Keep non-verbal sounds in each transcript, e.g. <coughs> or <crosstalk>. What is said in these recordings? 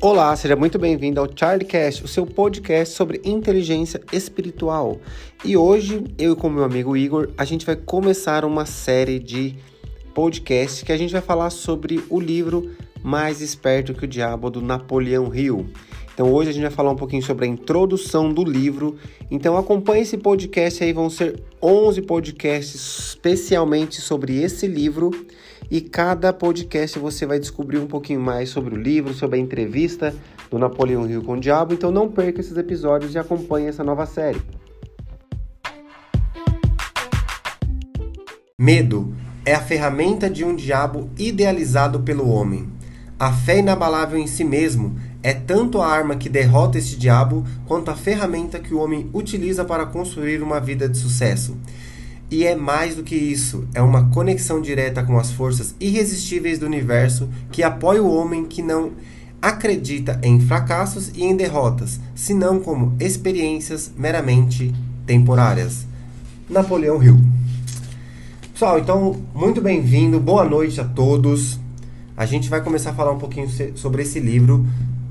Olá, seja muito bem-vindo ao Charliecast, o seu podcast sobre inteligência espiritual. E hoje, eu e com meu amigo Igor, a gente vai começar uma série de podcasts que a gente vai falar sobre o livro Mais Esperto que o Diabo do Napoleão Hill. Então hoje a gente vai falar um pouquinho sobre a introdução do livro. Então acompanhe esse podcast aí, vão ser 11 podcasts especialmente sobre esse livro. E cada podcast você vai descobrir um pouquinho mais sobre o livro, sobre a entrevista do Napoleão Hill com o Diabo. Então não perca esses episódios e acompanhe essa nova série. Medo é a ferramenta de um diabo idealizado pelo homem. A fé inabalável em si mesmo é tanto a arma que derrota este diabo quanto a ferramenta que o homem utiliza para construir uma vida de sucesso. E é mais do que isso, é uma conexão direta com as forças irresistíveis do universo que apoia o homem que não acredita em fracassos e em derrotas, senão como experiências meramente temporárias. Napoleão Hill. Pessoal, então, muito bem-vindo, boa noite a todos. A gente vai começar a falar um pouquinho sobre esse livro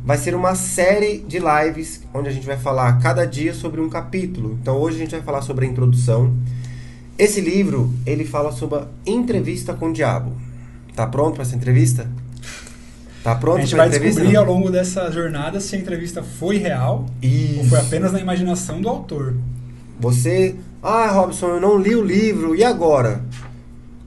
vai ser uma série de lives onde a gente vai falar cada dia sobre um capítulo. Então hoje a gente vai falar sobre a introdução. Esse livro, ele fala sobre a entrevista com o diabo. Tá pronto para essa entrevista? Tá pronto A gente vai descobrir ao longo dessa jornada se a entrevista foi real Isso. ou foi apenas na imaginação do autor. Você, ah, Robson, eu não li o livro, e agora?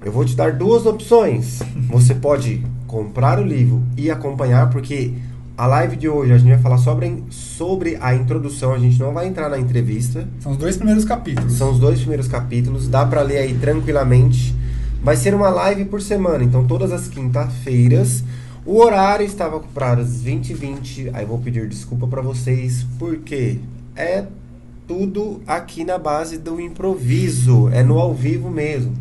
Eu vou te dar duas opções. Você pode comprar o livro e acompanhar, porque a live de hoje a gente vai falar sobre, sobre a introdução, a gente não vai entrar na entrevista. São os dois primeiros capítulos. São os dois primeiros capítulos, dá para ler aí tranquilamente. Vai ser uma live por semana, então todas as quinta-feiras. O horário estava para as 20 e 20. Aí vou pedir desculpa para vocês, porque é tudo aqui na base do improviso, é no ao vivo mesmo.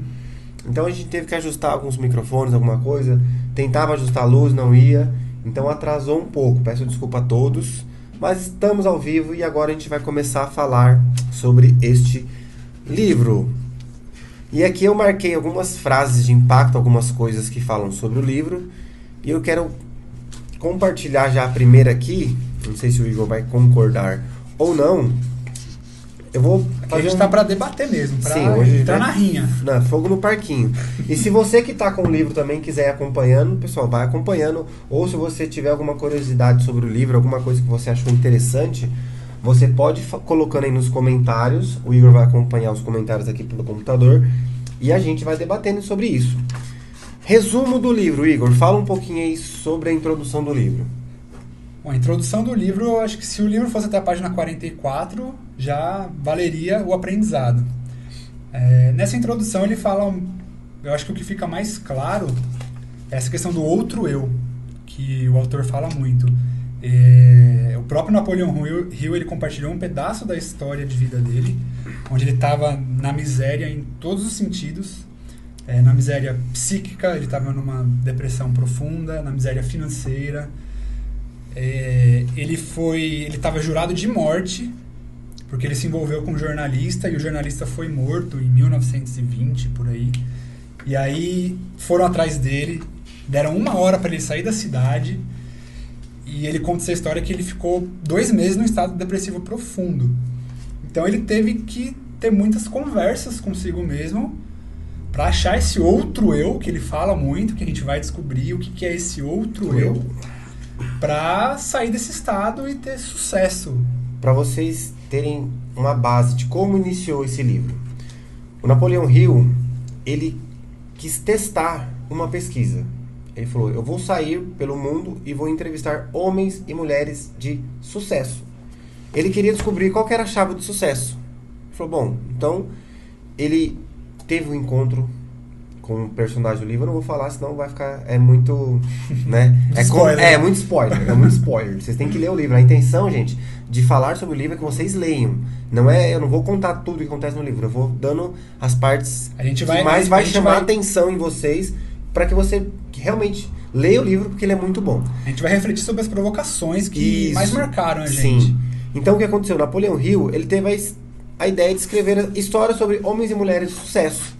Então a gente teve que ajustar alguns microfones, alguma coisa, tentava ajustar a luz, não ia. Então atrasou um pouco, peço desculpa a todos, mas estamos ao vivo e agora a gente vai começar a falar sobre este livro. E aqui eu marquei algumas frases de impacto, algumas coisas que falam sobre o livro, e eu quero compartilhar já a primeira aqui, não sei se o Igor vai concordar ou não, eu vou Aqui a gente está um... para debater mesmo, para entrar na rinha. Na, fogo no parquinho. e se você que está com o livro também quiser ir acompanhando, pessoal, vai acompanhando. Ou se você tiver alguma curiosidade sobre o livro, alguma coisa que você achou interessante, você pode ir colocando aí nos comentários. O Igor vai acompanhar os comentários aqui pelo computador. E a gente vai debatendo sobre isso. Resumo do livro, Igor. Fala um pouquinho aí sobre a introdução do livro. Bom, a introdução do livro, eu acho que se o livro fosse até a página 44, já valeria o aprendizado. É, nessa introdução ele fala, eu acho que o que fica mais claro é essa questão do outro eu, que o autor fala muito. É, o próprio Napoleão Hill ele compartilhou um pedaço da história de vida dele, onde ele estava na miséria em todos os sentidos, é, na miséria psíquica, ele estava numa depressão profunda, na miséria financeira, é, ele foi, ele estava jurado de morte porque ele se envolveu com um jornalista e o jornalista foi morto em 1920 por aí. E aí foram atrás dele, deram uma hora para ele sair da cidade e ele conta essa história que ele ficou dois meses no estado depressivo profundo. Então ele teve que ter muitas conversas consigo mesmo para achar esse outro eu que ele fala muito, que a gente vai descobrir o que, que é esse outro eu para sair desse estado e ter sucesso. Para vocês terem uma base de como iniciou esse livro, o Napoleão Hill ele quis testar uma pesquisa. Ele falou: Eu vou sair pelo mundo e vou entrevistar homens e mulheres de sucesso. Ele queria descobrir qual era a chave do sucesso. Ele falou: Bom, então ele teve um encontro com o personagem do livro, eu não vou falar, senão vai ficar. É muito. Né? <laughs> É, com, é, é muito spoiler. É muito spoiler. Vocês têm que ler o livro. A intenção, gente, de falar sobre o livro é que vocês leiam. Não é, eu não vou contar tudo que acontece no livro. Eu vou dando as partes a gente vai, que mais vai chamar vai... atenção em vocês para que você realmente leia o livro, porque ele é muito bom. A gente vai refletir sobre as provocações que Isso. mais marcaram a gente. Sim. Então o que aconteceu? Napoleão Hill, ele teve a, a ideia de escrever histórias sobre homens e mulheres de sucesso.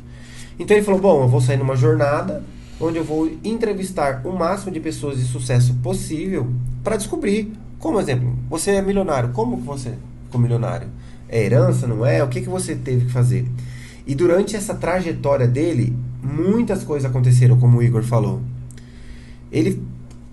Então ele falou: bom, eu vou sair numa jornada onde eu vou entrevistar o máximo de pessoas de sucesso possível para descobrir. Como exemplo, você é milionário, como que você ficou milionário? É herança, não é? O que, que você teve que fazer? E durante essa trajetória dele, muitas coisas aconteceram, como o Igor falou. Ele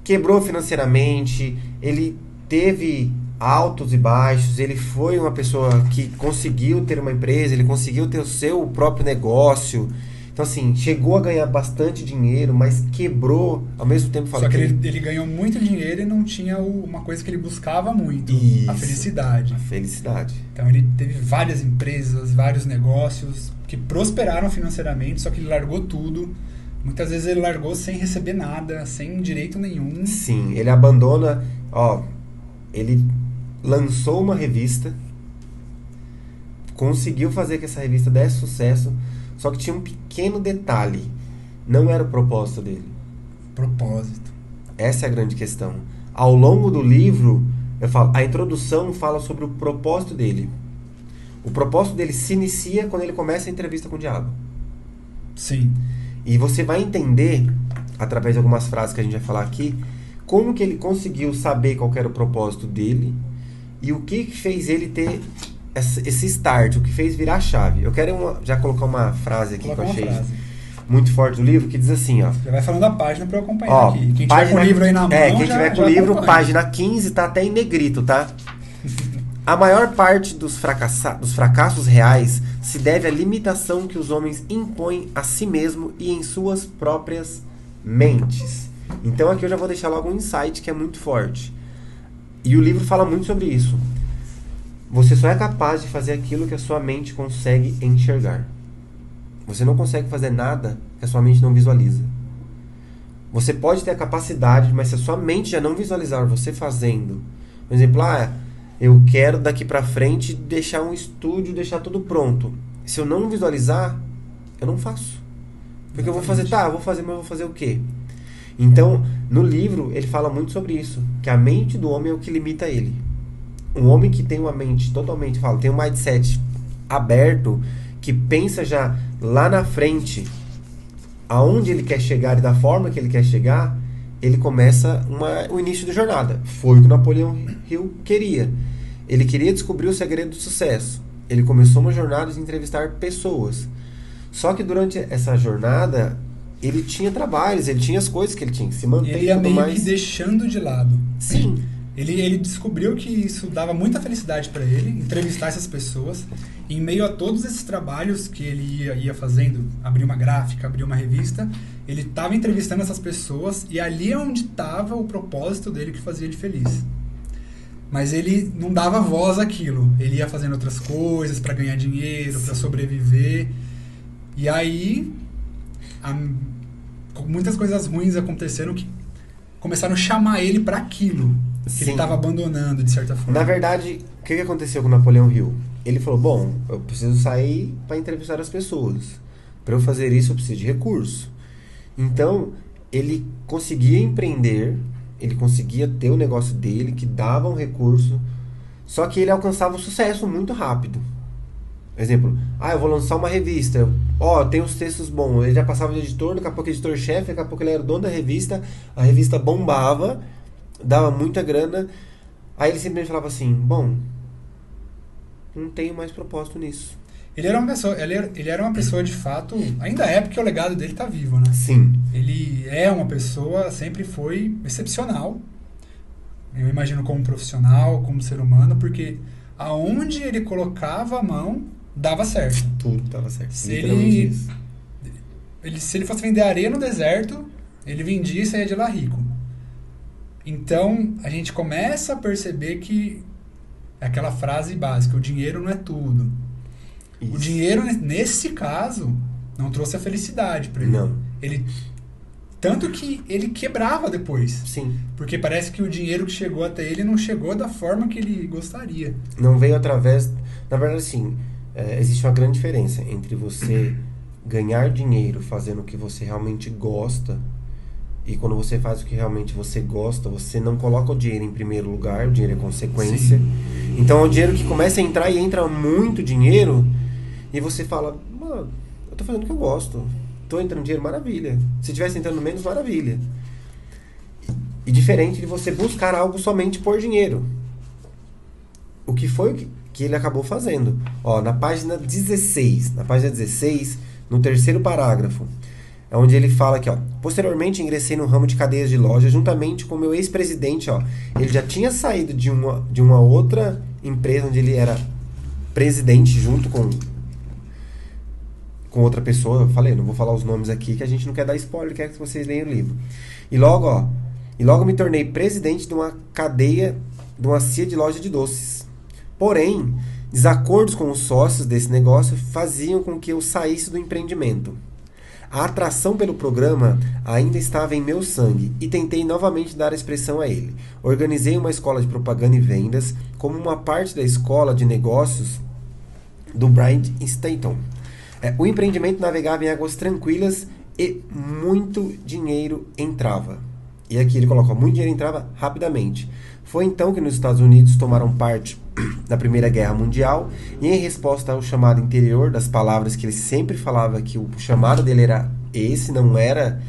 quebrou financeiramente, ele teve altos e baixos, ele foi uma pessoa que conseguiu ter uma empresa, ele conseguiu ter o seu próprio negócio. Então, assim, chegou a ganhar bastante dinheiro, mas quebrou ao mesmo tempo. Só que ele, ele ganhou muito dinheiro e não tinha o, uma coisa que ele buscava muito: Isso, a felicidade. A felicidade. Então, ele teve várias empresas, vários negócios que prosperaram financeiramente, só que ele largou tudo. Muitas vezes ele largou sem receber nada, sem direito nenhum. Sim, ele abandona. Ó, ele lançou uma revista, conseguiu fazer que essa revista desse sucesso, só que tinha um pequeno detalhe: não era o propósito dele. Propósito. Essa é a grande questão. Ao longo do livro, eu falo, a introdução fala sobre o propósito dele. O propósito dele se inicia quando ele começa a entrevista com o diabo. Sim. E você vai entender, através de algumas frases que a gente vai falar aqui, como que ele conseguiu saber qual era o propósito dele e o que fez ele ter esse start, o que fez virar a chave. Eu quero uma, já colocar uma frase aqui Coloca que eu achei frase. muito forte do livro, que diz assim, ó. Já vai falando a página pra eu acompanhar Ó, aqui. Quem tiver página- com o livro aí na mão. É, quem já- tiver com o livro, acompanha. página 15, tá até em negrito, tá? A maior parte dos, fracassa dos fracassos reais se deve à limitação que os homens impõem a si mesmo e em suas próprias mentes. Então aqui eu já vou deixar logo um insight que é muito forte. E o livro fala muito sobre isso. Você só é capaz de fazer aquilo que a sua mente consegue enxergar. Você não consegue fazer nada que a sua mente não visualiza. Você pode ter a capacidade, mas se a sua mente já não visualizar você fazendo, por exemplo, ah, eu quero daqui pra frente deixar um estúdio, deixar tudo pronto. Se eu não visualizar, eu não faço. Porque eu vou fazer, tá, eu vou fazer, mas eu vou fazer o quê? Então, no livro, ele fala muito sobre isso, que a mente do homem é o que limita ele. Um homem que tem uma mente totalmente, fala, tem um mindset aberto, que pensa já lá na frente, aonde ele quer chegar e da forma que ele quer chegar, ele começa uma, o início da jornada. Foi o que Napoleão Hill queria. Ele queria descobrir o segredo do sucesso. Ele começou uma jornada de entrevistar pessoas. Só que durante essa jornada, ele tinha trabalhos, ele tinha as coisas que ele tinha que se manter Ele e ia meio mais. que deixando de lado. Sim. Ele, ele descobriu que isso dava muita felicidade para ele, entrevistar essas pessoas. Em meio a todos esses trabalhos que ele ia, ia fazendo, abrir uma gráfica, abrir uma revista, ele estava entrevistando essas pessoas e ali é onde estava o propósito dele que fazia ele feliz. Mas ele não dava voz àquilo. Ele ia fazendo outras coisas para ganhar dinheiro, para sobreviver. E aí, a- muitas coisas ruins aconteceram que começaram a chamar ele para aquilo que ele estava abandonando de certa forma. Na verdade, o que, aconteceu com Napoleão Hill? Ele falou: Bom, eu preciso sair para entrevistar as pessoas. Para eu fazer isso, eu preciso de recurso. Então, ele conseguia empreender, ele conseguia ter o negócio dele, que dava um recurso, só que ele alcançava o sucesso muito rápido. Exemplo, ah, eu vou lançar uma revista. Ó, tem os textos bons. Ele já passava de editor, daqui a pouco editor-chefe, daqui a pouco ele era dono da revista. A revista bombava, dava muita grana. Aí ele simplesmente falava assim: Bom, não tenho mais propósito nisso. Ele era uma pessoa, ele era, ele era uma pessoa de fato, ainda é porque o legado dele está vivo, né? Sim. Ele é uma pessoa, sempre foi excepcional. Eu imagino como profissional, como ser humano, porque aonde ele colocava a mão, dava certo. Tudo estava certo. Se ele-. Ele, se ele fosse vender areia no deserto, ele vendia e saía de lá rico. Então, a gente começa a perceber que aquela frase básica, o dinheiro não é tudo. O Isso. dinheiro, ne- nesse caso, não trouxe a felicidade para ele. Não. Ele tanto que ele quebrava depois, Sim. porque parece que o dinheiro que chegou até ele não chegou da forma que ele gostaria. Não veio através. Na verdade, sim. é, existe uma grande diferença entre você <clears throat> ganhar dinheiro fazendo o que você realmente gosta e quando você faz o que realmente você gosta, você não coloca o dinheiro em primeiro lugar, o dinheiro é consequência. Então é o dinheiro que começa a entrar e entra muito dinheiro e você fala, mano, eu tô fazendo o que eu gosto. tô entrando dinheiro, maravilha. Se tivesse entrando menos, maravilha. E diferente de você buscar algo somente por dinheiro. O que foi que, que ele acabou fazendo? Ó, na página 16, na página 16, no terceiro parágrafo, é onde ele fala aqui, ó. Posteriormente ingressei no ramo de cadeias de loja juntamente com meu ex-presidente, ó. Ele já tinha saído de uma, de uma outra empresa onde ele era presidente junto com com outra pessoa. Eu falei, não vou falar os nomes aqui que a gente não quer dar spoiler, quer que vocês leiam o livro. E logo, ó, e logo me tornei presidente de uma cadeia, de uma cia de loja de doces. Porém, desacordos com os sócios desse negócio faziam com que eu saísse do empreendimento. A atração pelo programa ainda estava em meu sangue e tentei novamente dar expressão a ele. Organizei uma escola de propaganda e vendas como uma parte da escola de negócios do Brian Staton. É, o empreendimento navegava em águas tranquilas e muito dinheiro entrava. E aqui ele coloca: muito dinheiro entrava rapidamente. Foi então que nos Estados Unidos tomaram parte <clears throat> da Primeira Guerra Mundial e em resposta ao chamado interior das palavras que ele sempre falava que o chamado dele era esse, não era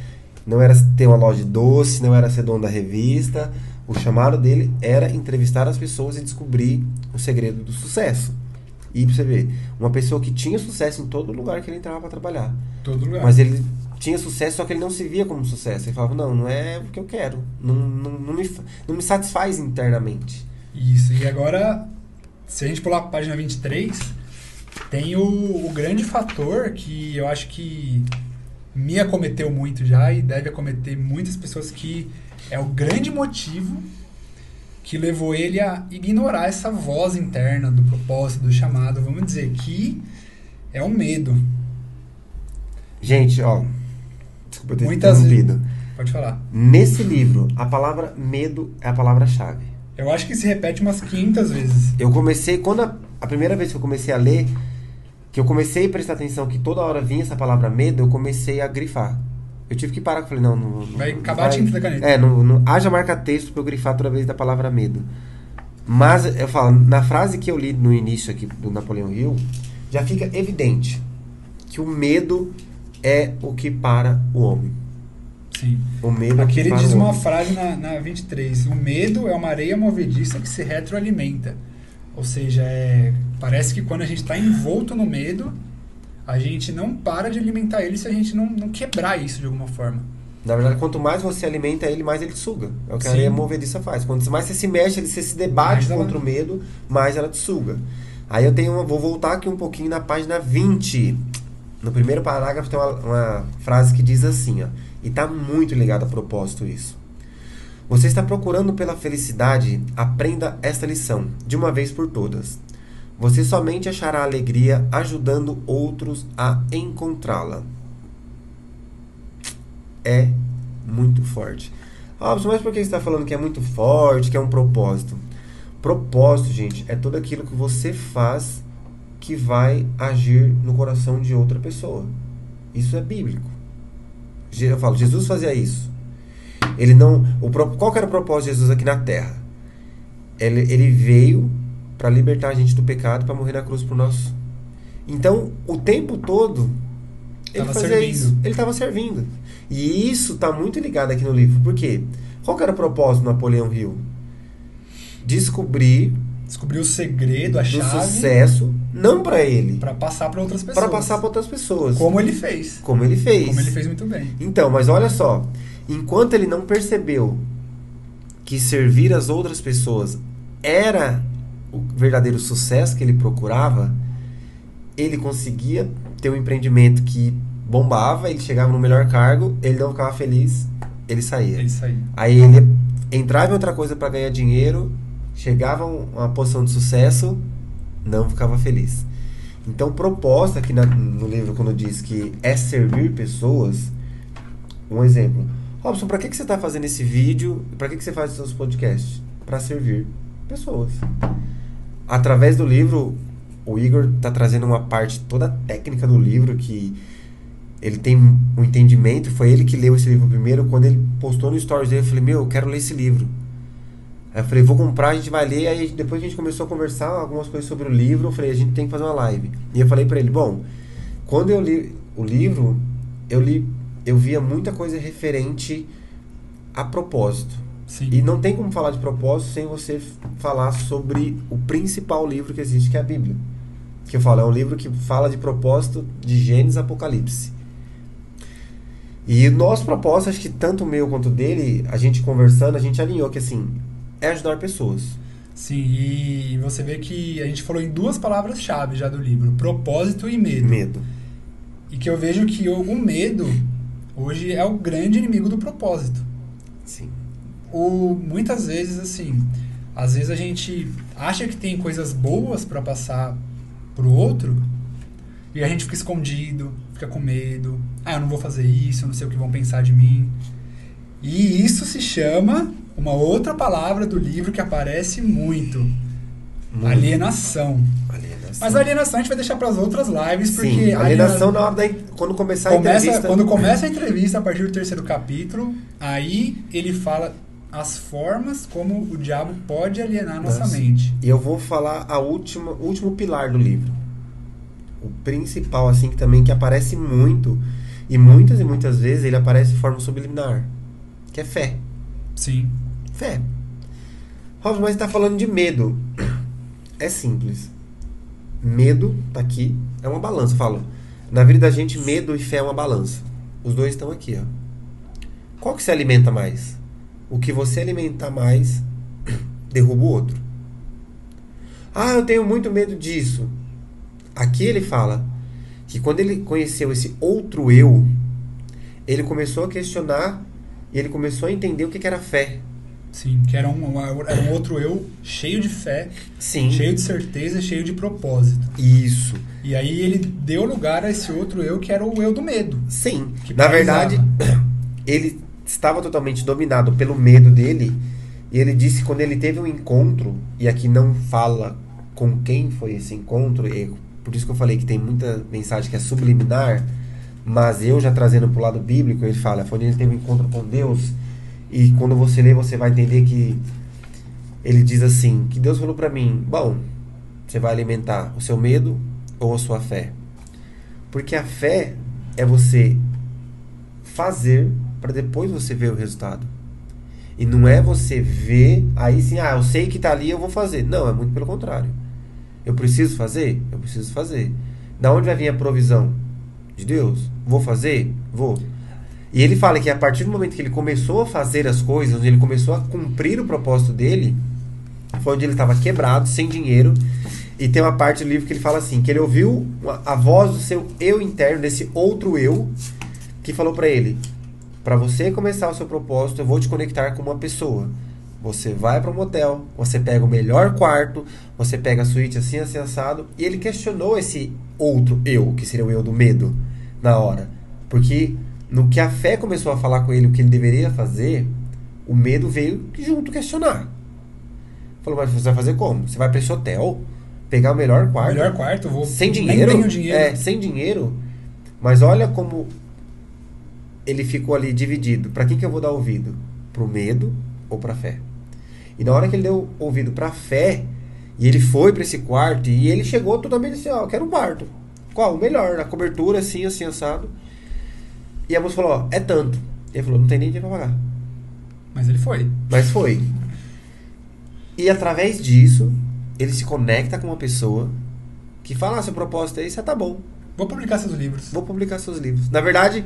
não era ter uma loja de doce, não era ser dono da revista. O chamado dele era entrevistar as pessoas e descobrir o segredo do sucesso. E pra você ver, uma pessoa que tinha sucesso em todo lugar que ele entrava para trabalhar. Todo lugar. Mas ele tinha sucesso, só que ele não se via como sucesso. Ele falava, não, não é o que eu quero. Não, não, não, me, não me satisfaz internamente. Isso, e agora, se a gente pular para a página 23, tem o, o grande fator que eu acho que me acometeu muito já e deve acometer muitas pessoas que é o grande motivo que levou ele a ignorar essa voz interna do propósito, do chamado, vamos dizer, que é o medo. Gente, ó, desculpa ter Muitas interrompido. Pode falar. Nesse livro, a palavra medo é a palavra-chave. Eu acho que se repete umas 500 vezes. Eu comecei, quando a, a primeira vez que eu comecei a ler, que eu comecei a prestar atenção que toda hora vinha essa palavra medo, eu comecei a grifar. Eu tive que parar, eu falei, não, não... Vai não acabar a tinta da caneta. É, não, não haja marca-texto pra eu grifar toda vez da palavra medo. Mas, eu falo, na frase que eu li no início aqui do Napoleão Hill, já fica evidente que o medo é o que para o homem. Sim. O medo é Aqui ele diz uma frase na, na 23. O medo é uma areia movediça que se retroalimenta. Ou seja, é, parece que quando a gente está envolto no medo, a gente não para de alimentar ele se a gente não, não quebrar isso de alguma forma. Na verdade, quanto mais você alimenta ele, mais ele suga. É o que a Sim. areia movediça faz. Quanto mais você se mexe, você se debate Mais ela- contra o medo, mais ela te suga. Aí eu tenho uma, vou voltar aqui um pouquinho na página 20. No primeiro parágrafo tem uma, uma frase que diz assim, ó, e está muito ligado a propósito isso. Você está procurando pela felicidade? Aprenda esta lição, de uma vez por todas. Você somente achará alegria ajudando outros a encontrá-la. É muito forte. Robson, mas por que você está falando que é muito forte, que é um propósito? Propósito, gente, é tudo aquilo que você faz que vai agir no coração de outra pessoa. Isso é bíblico. Eu falo, Jesus fazia isso. Ele não. O, qual era o propósito de Jesus aqui na terra? Ele, ele veio para libertar a gente do pecado, para morrer na cruz por nós. Então, o tempo todo, ele Tava fazia servindo. isso. Ele estava servindo. E isso está muito ligado aqui no livro. Por quê? Qual era o propósito do Napoleão Hill? Descobrir Descobrir o segredo, a do chave, sucesso, não para ele, para passar para outras pessoas. para passar para outras pessoas. Como ele fez. Como ele fez. Como ele fez muito bem. Então, mas olha só, enquanto ele não percebeu que servir as outras pessoas era o verdadeiro sucesso que ele procurava, ele conseguia ter um empreendimento que bombava, ele chegava no melhor cargo, ele não ficava feliz, ele saía. Isso aí. Aí ele entrava em outra coisa para ganhar dinheiro, chegava a uma posição de sucesso, não ficava feliz. Então, proposta aqui na- no livro, quando diz que é servir pessoas, um exemplo. Robson, para que, que você está fazendo esse vídeo? Para que, que você faz os seus podcasts? Para servir pessoas. Através do livro, o Igor está trazendo uma parte toda técnica do livro que ele tem um entendimento. Foi ele que leu esse livro primeiro. Quando ele postou no stories dele, eu falei: Meu, eu quero ler esse livro. Aí eu falei: Vou comprar, a gente vai ler. Aí depois que a gente começou a conversar algumas coisas sobre o livro, eu falei: A gente tem que fazer uma live. E eu falei para ele: Bom, quando eu li o livro, eu li, eu via muita coisa referente a propósito. Sim. E não tem como falar de propósito sem você falar sobre o principal livro que existe, que é a Bíblia. Que eu falo, é um livro que fala de propósito de Gênesis a Apocalipse. E o nosso propósito, acho que tanto o meu quanto o dele, a gente conversando, a gente alinhou que assim, é ajudar pessoas. Sim, e você vê que a gente falou em duas palavras-chave já do livro: propósito e medo. Medo. E que eu vejo que o, medo hoje é o grande inimigo do propósito. Sim. O, muitas vezes, assim, às vezes a gente acha que tem coisas boas para passar pro outro e a gente fica escondido, fica com medo. Ah, eu não vou fazer isso, eu não sei o que vão pensar de mim. E isso se chama uma outra palavra do livro que aparece muito: Muito. alienação. Alienação. Mas a alienação a gente vai deixar para as outras lives, porque Sim, alienação aliena- na hora da. Quando começar a começa, entrevista. quando começa a entrevista, a partir do terceiro capítulo, aí ele fala as formas como o diabo pode alienar nossa Nossa. mente. E eu vou falar a última, o último pilar do livro. O principal, assim, que também que aparece muito. E muitas e muitas vezes ele aparece de forma subliminar. Que é fé. Sim. Fé. Robson, mas você tá falando de medo. É simples. Medo, tá aqui, é uma balança. Eu falo, na vida da gente, medo e fé é uma balança. Os dois estão aqui, ó. Qual que se alimenta mais? O que você alimentar mais, <coughs> derruba o outro. Ah, eu tenho muito medo disso. Aqui ele fala que quando ele conheceu esse outro eu, ele começou a questionar e ele começou a entender o que que era fé. Sim, que era um, era um outro eu cheio de fé, Sim. cheio de certeza, cheio de propósito. Isso. E aí ele deu lugar a esse outro eu que era o eu do medo. Sim. Que Na verdade, <clears throat> ele estava totalmente dominado pelo medo dele. E ele disse que quando ele teve um encontro, e aqui não fala com quem foi esse encontro, e por isso que eu falei que tem muita mensagem que é subliminar, mas eu já trazendo para o lado bíblico, ele fala, foi ele teve um encontro com Deus, e quando você lê, você vai entender que ele diz assim, que Deus falou para mim, bom, você vai alimentar o seu medo ou a sua fé? Porque a fé é você fazer para depois você ver o resultado. E não é você ver, aí sim, ah, eu sei que tá ali, eu vou fazer. Não, é muito pelo contrário. Eu preciso fazer? Eu preciso fazer. Da onde vai vir a provisão? De Deus. Vou fazer? Vou. E ele fala que a partir do momento que ele começou a fazer as coisas, onde ele começou a cumprir o propósito dele, foi onde ele estava quebrado, sem dinheiro. E tem uma parte do livro que ele fala assim, que ele ouviu a voz do seu eu interno, desse outro eu, que falou para ele: para você começar o seu propósito, eu vou te conectar com uma pessoa. Você vai para um motel, você pega o melhor quarto, você pega a suíte assim, assim, assado. E ele questionou esse outro eu, que seria o eu do medo, na hora. Porque no que a fé começou a falar com ele o que ele deveria fazer, o medo veio junto questionar. Falou, mas você vai fazer como? Você vai para esse hotel, pegar o melhor quarto, Melhor quarto, vou. sem nem dinheiro, tenho dinheiro. É, sem dinheiro. Mas olha como ele ficou ali dividido. Para quem que eu vou dar ouvido? Pro medo ou pra fé? E na hora que ele deu ouvido pra fé, e ele foi pra esse quarto, e ele chegou totalmente assim, ó, quero um quarto. Qual? O melhor, na cobertura, assim, assim, assado. E a moça falou, ó, é tanto. Ele falou, não tem nem dinheiro pra pagar. Mas ele foi. Mas foi. E através disso, ele se conecta com uma pessoa que fala, ah, seu propósito é isso, ah, tá bom. Vou publicar seus livros. Vou publicar seus livros. Na verdade,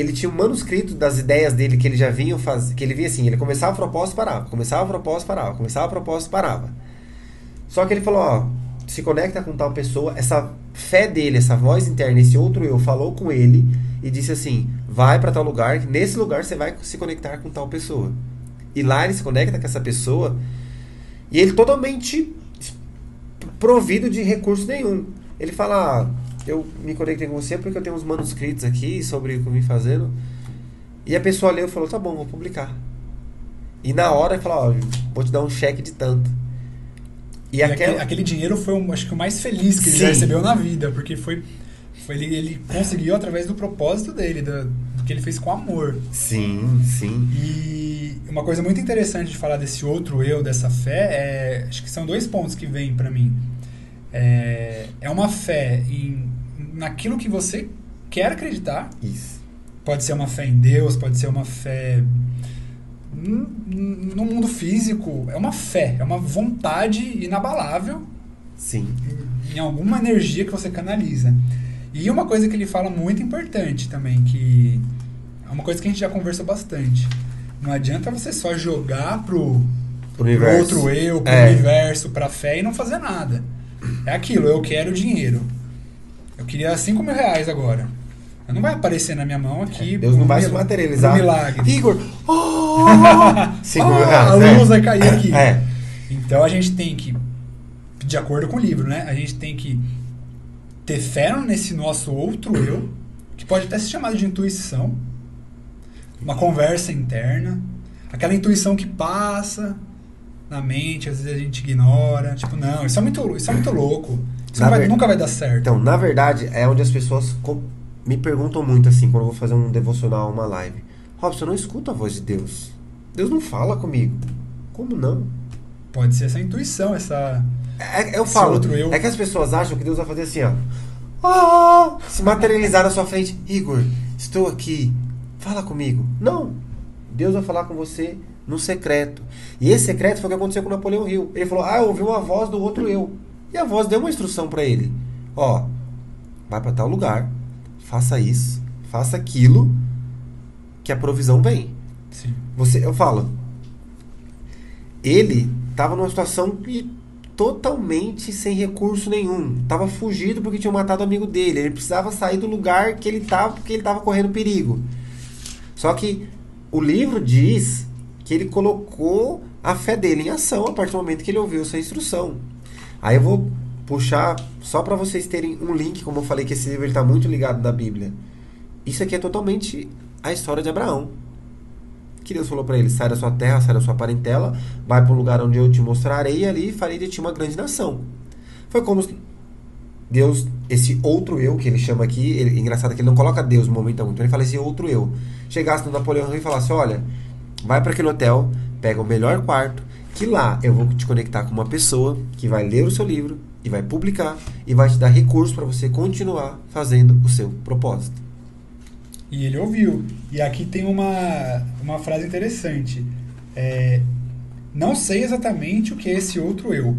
ele tinha um manuscrito das ideias dele que ele já vinha fazer, que ele via assim, ele começava a propósito, parava, começava a propósito, parava, começava a propósito, parava. Só que ele falou, ó, se conecta com tal pessoa, essa fé dele, essa voz interna, esse outro eu falou com ele e disse assim: "Vai para tal lugar, nesse lugar você vai se conectar com tal pessoa". E lá ele se conecta com essa pessoa e ele totalmente provido de recurso nenhum. Ele fala: ah, eu me conectei com você porque eu tenho uns manuscritos aqui sobre o que eu vim fazendo. E a pessoa leu e falou: tá bom, vou publicar. E na hora falou: ó, vou te dar um cheque de tanto. E, E aquele, aquele dinheiro foi, o, acho que, o mais feliz que ele Sim. já recebeu na vida, porque foi, foi ele, ele conseguiu através do propósito dele, do, do que ele fez com amor. Sim, sim. E uma coisa muito interessante de falar desse outro eu, dessa fé, é, acho que são dois pontos que vêm para mim. É, é uma fé em, naquilo que você quer acreditar Isso. Pode ser uma fé em Deus, pode ser uma fé no mundo físico. É uma fé, é uma vontade inabalável. Sim. Em alguma energia que você canaliza. E uma coisa que ele fala muito importante também, que é uma coisa que a gente já conversou bastante. Não adianta você só jogar pro, Pro pro outro eu, pro É. universo, pra fé e não fazer nada. É aquilo, eu quero dinheiro. Eu queria 5 mil reais agora. Não vai aparecer na minha mão aqui. Deus não vai se materializar. um milagre. Igor! <laughs> Oh! Cinco mil reais. a é. luz vai cair aqui. É. Então a gente tem que, de acordo com o livro, né? A gente tem que ter fé nesse nosso outro eu, que pode até ser chamado de intuição, uma conversa interna, aquela intuição que passa na mente, às vezes a gente ignora, tipo, não, isso é muito, isso é muito louco. Isso vai- ver- nunca vai dar certo. Então, na verdade, é onde as pessoas me perguntam muito assim, quando eu vou fazer um devocional, uma live. Robson, eu não escuto a voz de Deus. Deus não fala comigo. Como não? Pode ser essa intuição, essa. É, eu falo, outro eu. é que as pessoas acham que Deus vai fazer assim, ó. Ah, se materializar na sua frente. Igor, estou aqui. Fala comigo. Não. Deus vai falar com você no secreto. E esse secreto foi o que aconteceu com Napoleão Hill. Ele falou: Ah, eu ouvi uma voz do outro eu. E a voz deu uma instrução para ele: Ó, vai para tal lugar, faça isso, faça aquilo, que a provisão vem. Sim. Você, eu falo, ele estava numa situação totalmente sem recurso nenhum. Tava fugido porque tinham matado o amigo dele. Ele precisava sair do lugar que ele estava porque ele estava correndo perigo. Só que o livro diz que ele colocou a fé dele em ação a partir do momento que ele ouviu essa instrução. Aí eu vou puxar só para vocês terem um link, como eu falei que esse livro está muito ligado na Bíblia. Isso aqui é totalmente a história de Abraão que Deus falou para ele: sai da sua terra, sai da sua parentela, vai para o lugar onde eu te mostrarei e ali farei de ti uma grande nação. Foi como Deus, esse outro eu que ele chama aqui, ele, engraçado que ele não coloca Deus no momento algum, então ele fala esse outro eu. Chegasse no Napoleão e falasse: olha, vai para aquele hotel, pega o melhor quarto, que lá eu vou te conectar com uma pessoa que vai ler o seu livro e vai publicar e vai te dar recursos para você continuar fazendo o seu propósito. E ele ouviu. E aqui tem uma, uma frase interessante. É, não sei exatamente o que é esse outro eu.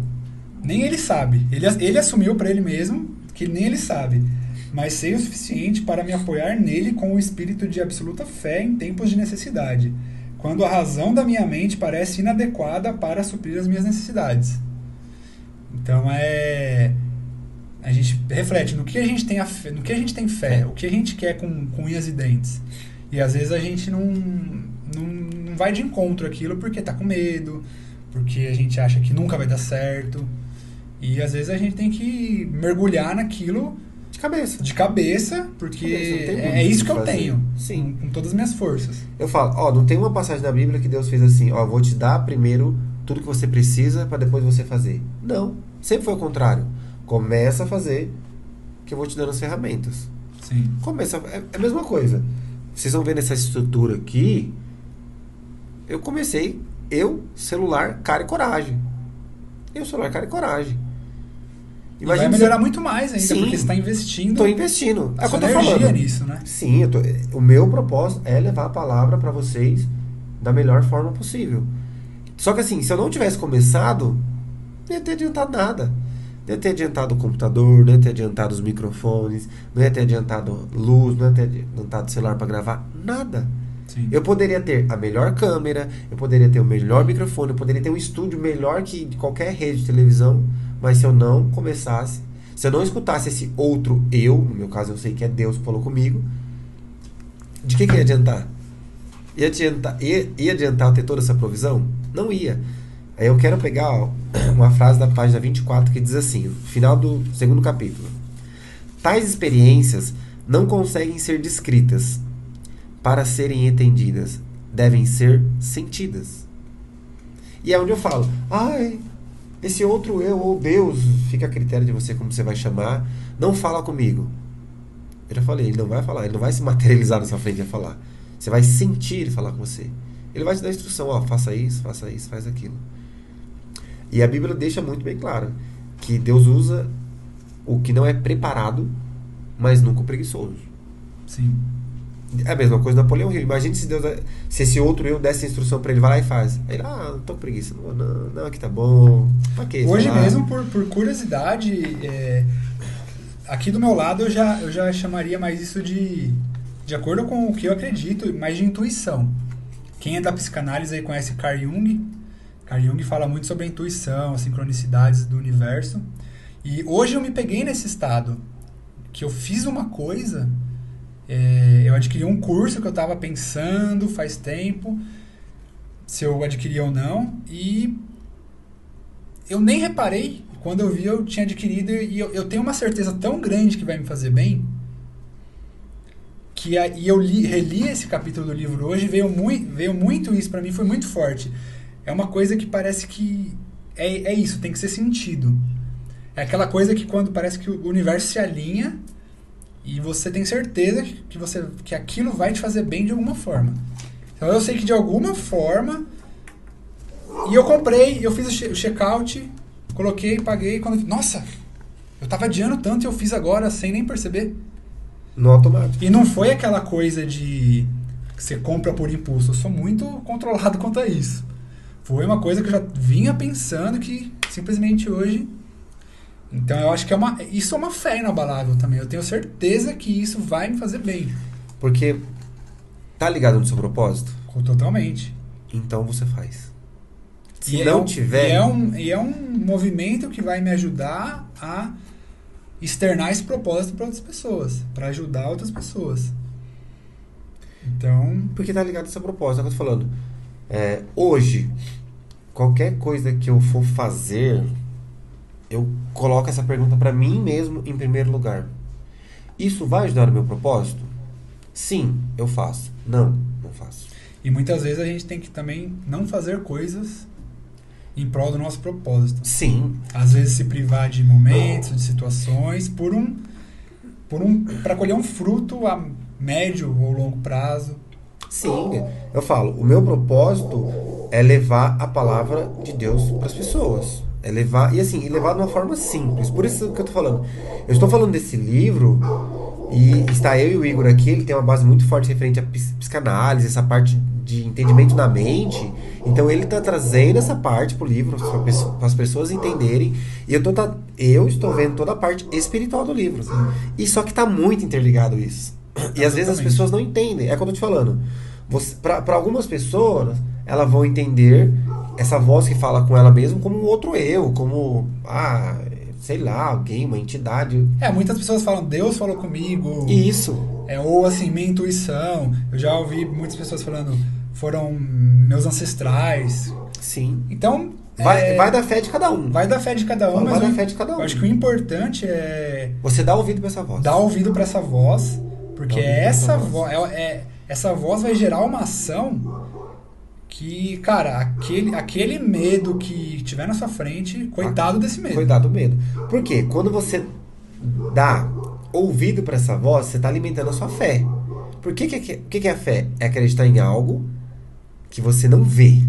Nem ele sabe. Ele, ele assumiu para ele mesmo que nem ele sabe. Mas sei o suficiente para me apoiar nele com o espírito de absoluta fé em tempos de necessidade, quando a razão da minha mente parece inadequada para suprir as minhas necessidades. Então é a gente reflete no que a gente tem a fé, no que a gente tem fé, o que a gente quer com, com unhas e dentes. E às vezes a gente não, não, não vai de encontro aquilo porque tá com medo, porque a gente acha que nunca vai dar certo. E às vezes a gente tem que mergulhar naquilo De cabeça. de cabeça, porque Cabeça, muito é isso que que eu fazer. tenho, Sim. com, todas as minhas forças. Eu falo, ó, não tem uma passagem na Bíblia que Deus fez assim, ó, vou te dar primeiro tudo que você precisa para depois você fazer. Não, sempre foi o contrário. Começa a fazer que eu vou te dando as ferramentas. Sim. Começa, é, é a mesma coisa. Vocês vão ver nessa estrutura aqui, eu comecei, eu, celular, cara e coragem. Eu, celular, cara e coragem. E vai você- melhorar muito mais ainda, Sim. porque você está investindo Tô investindo. É o que eu tô energia falando. nisso, né? Sim, tô- o meu propósito é levar a palavra para vocês da melhor forma possível. Só que assim, se eu não tivesse começado, não ia ter adiantado nada. Não ia ter adiantado o computador, não ia ter adiantado os microfones, não ia ter adiantado luz, não ia ter adiantado celular para gravar, nada. Sim. Eu poderia ter a melhor câmera, eu poderia ter o melhor microfone, eu poderia ter um estúdio melhor que qualquer rede de televisão, mas se eu não começasse, se eu não escutasse esse outro eu, no meu caso eu sei que é Deus que falou comigo, de que, que ia adiantar? Ia adiantar, ia, ia adiantar ter toda essa provisão? Não ia. Aí eu quero pegar ó, <clears throat> uma frase da página 24 que diz assim, no final do segundo capítulo. Tais experiências não conseguem ser descritas, para serem entendidas, devem ser sentidas. E é onde eu falo, ai, esse outro eu ou Deus, fica a critério de você como você vai chamar, não fala comigo. Eu já falei, ele não vai falar, ele não vai se materializar na sua frente e falar. Você vai sentir ele falar com você. Ele vai te dar instrução, ó, faça isso, faça isso, faz aquilo. E a Bíblia deixa muito bem claro que Deus usa o que não é preparado, mas nunca o preguiçoso. Sim. É a mesma coisa Napoleão Hill. Imagine se, Deus, se esse outro eu desse a instrução pra ele, vai lá e faz. Aí ele, ah, não tô com preguiça. Não, não, não, aqui tá bom. Pra quê? Hoje lá. mesmo, por, por curiosidade, é, aqui do meu lado eu já, eu já chamaria mais isso de, de acordo com o que eu acredito, mais de intuição. Quem é da psicanálise aí conhece Carl Jung. Carl Jung fala muito sobre a intuição, as sincronicidades do universo. E hoje eu me peguei nesse estado, que eu fiz uma coisa, é, eu adquiri um curso que eu estava pensando faz tempo, se eu adquiri ou não, e eu nem reparei. Quando eu vi, eu tinha adquirido e eu, eu tenho uma certeza tão grande que vai me fazer bem que a, e eu li, reli esse capítulo do livro hoje veio muito veio muito isso para mim foi muito forte é uma coisa que parece que é, é isso tem que ser sentido é aquela coisa que quando parece que o universo se alinha e você tem certeza que você que aquilo vai te fazer bem de alguma forma então eu sei que de alguma forma e eu comprei eu fiz o che- o check-out coloquei paguei quando nossa eu tava adiando tanto e eu fiz agora sem nem perceber No automático. e não foi aquela coisa de que você compra por impulso. Eu sou muito controlado <laughs> quanto a isso. Foi uma coisa que eu já vinha pensando que simplesmente hoje. Então eu acho que é uma, isso é uma fé inabalável também. Eu tenho certeza que isso vai me fazer bem. Porque tá ligado no seu propósito? Totalmente. Então você faz. Se E é não um- tiver. E é, um, e é um movimento que vai me ajudar a externar esse propósito para outras pessoas, para ajudar outras pessoas. Então, Porque tá ligado no seu propósito, é o que eu tô falando. É, hoje, qualquer coisa que eu for fazer, eu coloco essa pergunta pra mim mesmo em primeiro lugar. Isso vai ajudar no meu propósito? Sim, eu faço. Não, não faço. E muitas vezes a gente tem que também não fazer coisas em prol do nosso propósito. Sim, Às vezes se privar de momentos, de situações, por um, por um, para colher um fruto a médio ou longo prazo. sim. Eu falo, o meu propósito é levar a palavra de Deus para as pessoas. É levar, e assim, e levar de uma forma simples. Por isso que eu tô falando. Eu estou falando desse livro e está eu e o Igor aqui, ele tem uma base muito forte referente à ps- psicanálise, essa parte de entendimento da mente. Então ele está trazendo essa parte pro livro para as pessoas entenderem. E eu tô tá- eu estou vendo toda a parte espiritual do livro. E só que tá muito interligado isso. E às vezes as pessoas não entendem. É o que eu tô te falando. Para algumas pessoas, elas vão entender essa voz que fala com ela mesma como um outro eu, como, ah, sei lá, alguém, uma entidade. É, muitas pessoas falam, Deus falou comigo. Isso. É, ou assim, minha intuição. Eu já ouvi muitas pessoas falando, foram meus ancestrais. Sim. Então, Vai, é, vai da fé de cada um. vai da fé de cada um, Vai mas da fé de cada um. eu acho que o importante é Você dá ouvido pra essa voz. dar ouvido para essa voz, porque Dá essa essa voz, voz. é, é- essa voz vai gerar uma ação que, cara, aquele, aquele medo que tiver na sua frente, coitado desse medo. Cuidado do medo. Por quê? Quando você dá ouvido pra essa voz, você tá alimentando a sua fé. Por que que, que, que é a fé? É acreditar em algo que você não vê.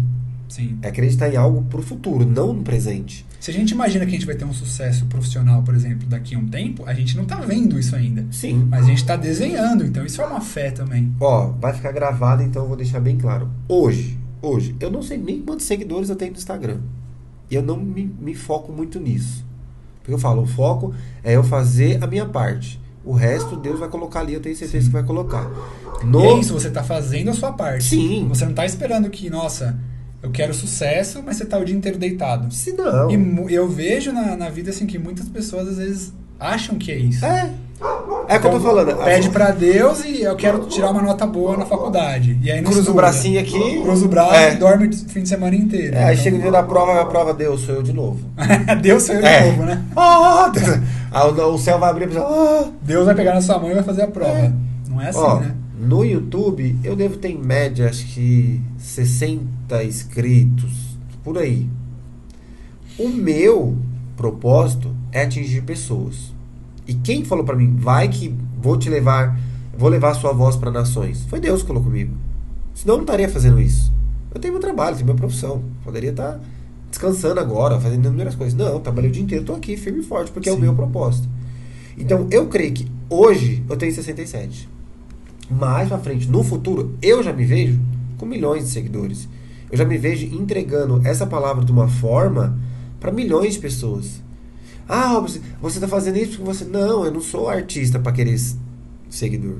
Sim. É acreditar em algo pro futuro, não no presente. Se a gente imagina que a gente vai ter um sucesso profissional, por exemplo, daqui a um tempo, a gente não tá vendo isso ainda. Sim. Mas a gente tá desenhando, então isso é uma fé também. Ó, vai ficar gravado, então eu vou deixar bem claro. Hoje, hoje, eu não sei nem quantos seguidores eu tenho no Instagram. E eu não me, me foco muito nisso. Porque eu falo, o foco é eu fazer a minha parte. O resto, Deus vai colocar ali, eu tenho certeza que vai colocar. No... E é isso, você tá fazendo a sua parte. Sim. Você não tá esperando que, nossa, eu quero sucesso, mas você tá o dia inteiro deitado. Se não. E eu vejo na, na vida assim que muitas pessoas às vezes acham que é isso. É. É o que eu tô falando. Pede pra Deus e eu quero tirar uma nota boa na faculdade. E aí Cruza o bracinho aqui. Cruza o braço É. e dorme o fim de semana inteiro. É, aí Então- chega o dia da prova, a prova, Deus, sou eu de novo. <laughs> Deus sou eu de É. novo, né? Aí o, céu vai abrir e oh. Deus vai pegar na sua mão e vai fazer a prova. É. Não é assim, Ó, né? no YouTube, eu devo ter em média, acho que 60 inscritos, por aí. O meu propósito é atingir pessoas. E quem falou pra mim, vai que vou te levar, vou levar a sua voz para nações? Foi Deus que falou comigo. Senão eu não estaria fazendo isso. Eu tenho meu trabalho, tenho minha profissão. Poderia estar descansando agora, fazendo inúmeras coisas. Não, eu trabalhei o dia inteiro, tô aqui firme e forte, porque é o Sim. meu propósito. Então, eu creio que hoje eu tenho 67. mais pra frente, no futuro, eu já me vejo com milhões de seguidores. Eu já me vejo entregando essa palavra de uma forma para milhões de pessoas. Ah, Robson, você está fazendo isso porque você. Não, eu não sou artista para querer seguidor.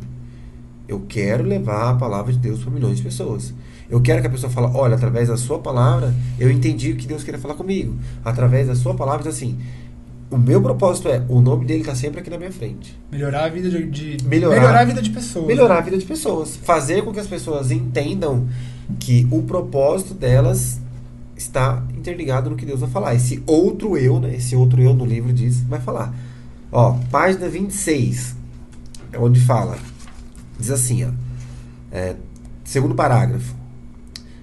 Eu quero levar a palavra de Deus para milhões de pessoas. Eu quero que a pessoa fale, olha, através da sua palavra, eu entendi o que Deus queria falar comigo. Através da sua palavra, assim, o meu propósito é, o nome dele está sempre aqui na minha frente. Melhorar a vida de, de Melhorar. melhorar a vida de pessoas. Melhorar a vida de pessoas. Fazer com que as pessoas entendam que o propósito delas está interligado no que Deus vai falar. Esse outro eu, né? Esse outro eu no livro diz, vai falar. Ó, página 26, é onde fala. Diz assim, ó. É, segundo parágrafo.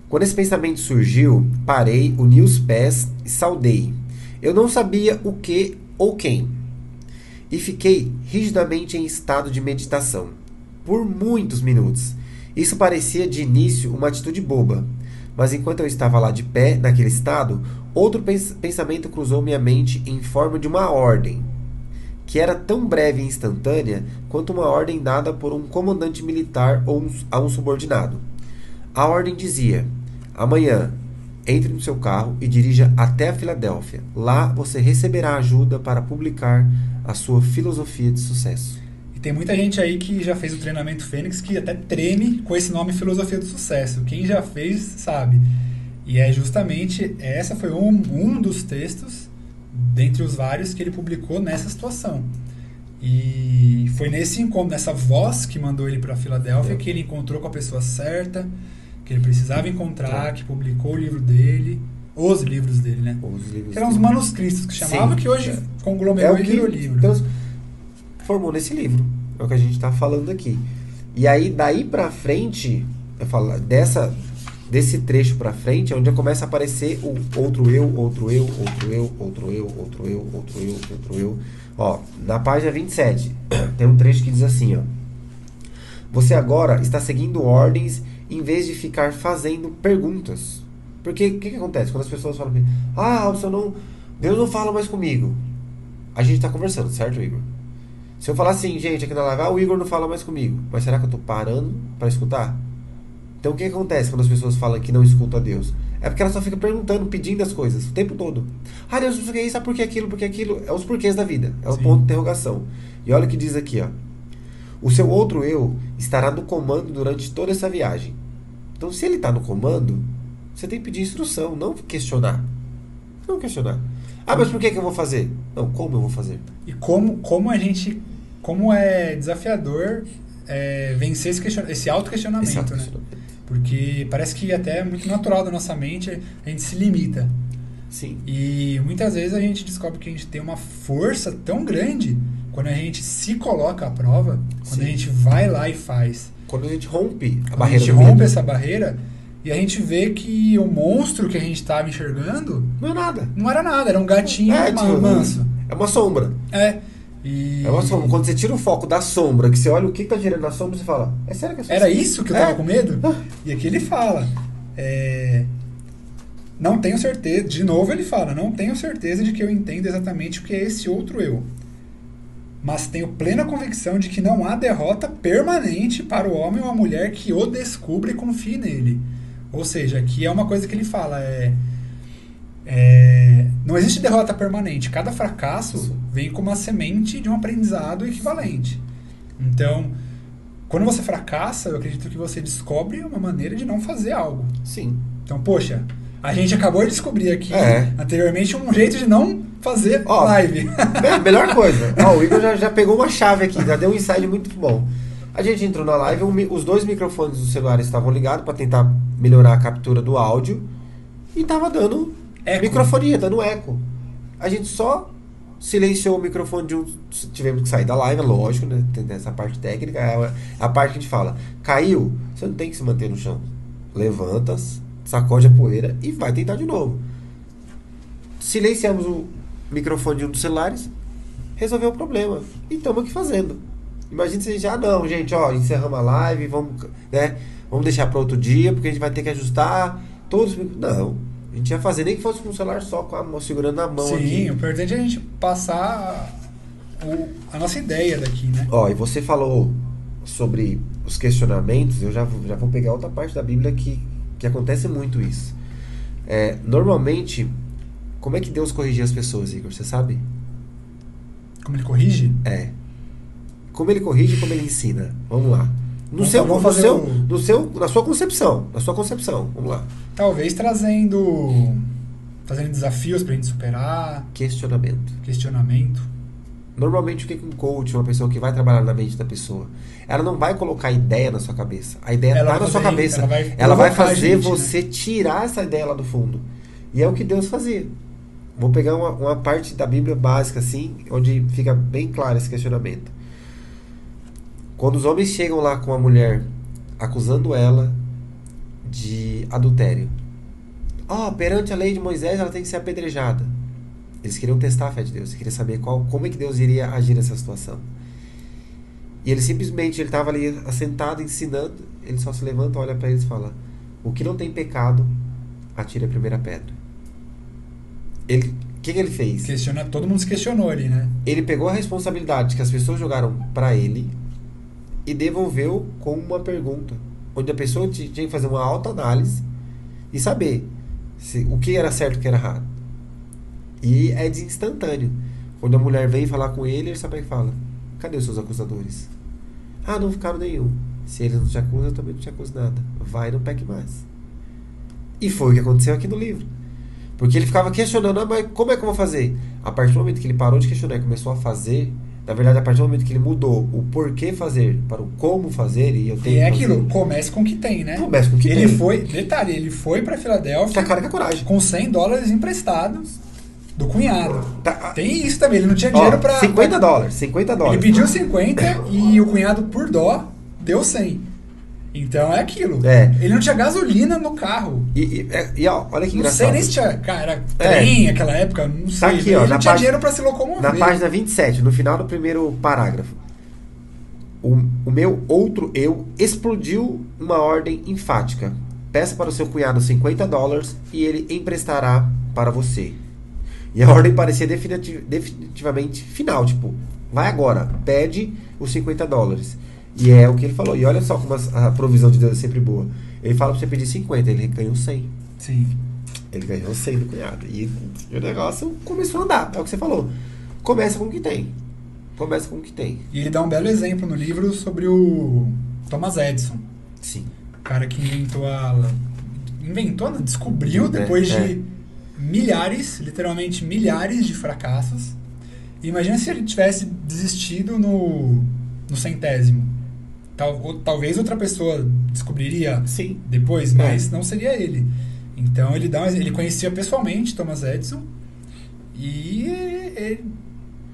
Quando esse pensamento surgiu, parei, uni os pés e saudei. Eu não sabia o que ou quem. E fiquei rigidamente em estado de meditação. Por muitos minutos. Isso parecia de início uma atitude boba. Mas enquanto eu estava lá de pé, naquele estado, outro pens pensamento cruzou minha mente em forma de uma ordem, que era tão breve e instantânea quanto uma ordem dada por um comandante militar ou um, a um subordinado. A ordem dizia: Amanhã, entre no seu carro e dirija até a Filadélfia. Lá você receberá ajuda para publicar a sua filosofia de sucesso. E tem muita gente aí que já fez o treinamento Fênix que até treme com esse nome Filosofia do Sucesso. Quem já fez sabe. E é justamente essa foi um, um dos textos dentre os vários que ele publicou nessa situação. E foi nesse encontro, nessa voz que mandou ele para Filadélfia, que ele encontrou com a pessoa certa, que ele precisava encontrar, que publicou o livro dele, os livros dele, né? Os livros Que eram os manuscritos que chamavam, Sim. que hoje É. conglomerou o e que virou livro. Deus formou nesse livro. É o que a gente está falando aqui. E aí, daí pra frente, eu falo, dessa, desse trecho pra frente, é onde começa a aparecer o outro eu, outro eu, outro eu, outro eu, outro eu, outro eu, outro eu. Ó, na página 27, <coughs> tem um trecho que diz assim, ó. Você agora está seguindo ordens em vez de ficar fazendo perguntas. Porque o que, que acontece? Quando as pessoas falam ah, Robson, não, Deus não fala mais comigo. A gente está conversando, certo, Igor? Se eu falar assim, gente, aqui na live, ah, o Igor não fala mais comigo. Mas será que eu tô parando para escutar? Então o que acontece quando as pessoas falam que não escutam a Deus? É porque ela só fica perguntando, pedindo as coisas o tempo todo. Ah, Deus, não sei o que isso, ah, por que aquilo, por que aquilo? É os porquês da vida. É o ponto de interrogação. E olha o que diz aqui, ó. O seu outro eu estará no comando durante toda essa viagem. Então, se ele está no comando, você tem que pedir instrução, não questionar. Não questionar. Ah, mas por que, que eu vou fazer? Não, como eu vou fazer? E como, como a gente. Como é desafiador é, vencer esse, question, esse auto-questionamento, Esse né? Porque parece que até é muito natural da nossa mente, a gente se limita. Sim. E muitas vezes a gente descobre que a gente tem uma força tão grande quando a gente se coloca à prova, quando Sim. a gente vai lá e faz. Quando a gente rompe a Quando a barreira gente do rompe medo, essa barreira e a gente vê que o monstro que a gente estava enxergando não é nada. não era nada, era um gatinho É, tipo, manso. É uma sombra. É. E... É uma sombra. Quando você tira o foco da sombra, que você olha o que está girando na sombra, você fala, é sério que é Era isso? isso que eu tava É. com medo? E aqui ele fala. é, não tenho certeza. De novo ele fala, não tenho certeza de que eu entendo exatamente o que é esse outro eu. Mas tenho plena convicção de que não há derrota permanente para o homem ou a mulher que o descubra e confie nele. Ou seja, aqui é uma coisa que ele fala, é, é, não existe derrota permanente. Cada fracasso. Vem como uma semente de um aprendizado equivalente. Então, quando você fracassa, eu acredito que você descobre uma maneira de não fazer algo. Sim. Então, poxa, a gente acabou de descobrir aqui É. anteriormente um jeito de não fazer Ó, live. Melhor coisa. Ó, o Igor já, já pegou uma chave aqui, já deu um insight muito bom. A gente entrou na live, um os dois microfones do celular estavam ligados para tentar melhorar a captura do áudio e tava dando Eco. microfonia, dando eco. A gente só silenciou o microfone de um. Tivemos que sair da live, é lógico, né? Tem essa parte técnica, é a- é a parte que a gente fala. Caiu, você não tem que se manter no chão. Levanta, sacode a poeira e vai tentar de novo. Silenciamos o microfone de um dos celulares, resolveu o problema. E estamos aqui fazendo. Imagina se a gente, ah não, gente, ó, encerramos a live, vamos, né? Vamos deixar para outro dia, porque a gente vai ter que ajustar todos. Não. A gente ia fazer nem que fosse com o celular só, com a mão, segurando a mão Sim, aqui. o importante é a gente passar o- a nossa ideia daqui, né? Ó, e você falou sobre os questionamentos, eu já, vou- já vou pegar outra parte da Bíblia que, que acontece muito isso. É, normalmente, como é que Deus corrigia as pessoas, Igor? Você sabe? Como ele corrige? É. Como ele corrige e como ele ensina. Vamos lá. No Vamos- seu, vamos no fazer seu, um- no seu, na sua concepção. Na sua concepção. Vamos lá. Talvez trazendo. Trazendo desafios pra gente superar, Questionamento. questionamento. Normalmente, o que um coach, uma pessoa que vai trabalhar na mente da pessoa, ela não vai colocar ideia na sua cabeça. A ideia está vai na sua cabeça. ela vai Ela vai a fazer gente, né? você tirar essa ideia lá do fundo. E é o que Deus fazia. Vou pegar uma, uma parte da Bíblia básica, assim, onde fica bem claro esse questionamento. Quando os homens chegam lá com a mulher, acusando ela de adultério. Ó, perante a lei de Moisés, ela tem que ser apedrejada. Eles queriam testar a fé de Deus, eles queriam saber qual, como é que Deus iria agir nessa situação. E ele simplesmente, ele estava ali assentado, ensinando, ele só se levanta, olha para eles e fala: O que não tem pecado, atire a primeira pedra. Ele, o que, que ele fez? Questiona, todo mundo se questionou ali, né? Ele pegou a responsabilidade que as pessoas jogaram para ele e devolveu com uma pergunta, onde a pessoa ti- tinha que fazer uma autoanálise e saber se, o que era certo e o que era errado. E é de instantâneo. Quando a mulher vem falar com ele, ele sabe que fala: Cadê os seus acusadores? Ah, não ficaram nenhum. Se eles não te acusam, eu também não te acuso nada. Vai não peque mais. E foi o que aconteceu aqui no livro. Porque ele ficava questionando, ah, mas como é que eu vou fazer? A partir do momento que ele parou de questionar e começou a fazer, na verdade, a partir do momento que ele mudou o porquê fazer para o como fazer, e eu tenho E é que fazer, aquilo, comece com o que tem, né? Comece com o que ele tem. foi, detalhe, ele foi pra Que a Filadélfia cara que é coragem. com 100 dólares emprestados do cunhado. Tá, Tem isso também, ele não tinha dinheiro pra. 50 dólares, 50 Ele dólares. pediu 50 e o cunhado, por dó, deu 100. Então é aquilo. É. Ele não tinha gasolina no carro. E, e, é- e, ó, olha que Não engraçado. sei nem se tinha. Cara, É. trem naquela época, não sei. aqui, ele ó, não tinha página- dinheiro pra se locomover. Na página 27, no final do primeiro parágrafo. O, o meu outro eu explodiu uma ordem enfática. Peça para o seu cunhado 50 dólares e ele emprestará para você. E a ordem parecia definiti- definitivamente final, tipo, vai agora, pede os 50 dólares. E é o que ele falou. E olha só como a provisão de Deus é sempre boa. Ele fala para você pedir 50, ele ganhou 100. Sim. Ele ganhou 100 do cunhado. E o negócio começou a andar. É o que você falou. Começa com o que tem. Começa com o que tem. E ele dá um belo exemplo no livro sobre o Thomas Edison. Sim. O cara que inventou a. Inventou, não, descobriu É, depois é. de milhares, literalmente milhares de fracassos. E imagina se ele tivesse desistido no, no centésimo. Tal, ou, talvez outra pessoa descobriria Sim. depois, É. mas não seria ele. Então ele dá ele conhecia pessoalmente Thomas Edison e ele-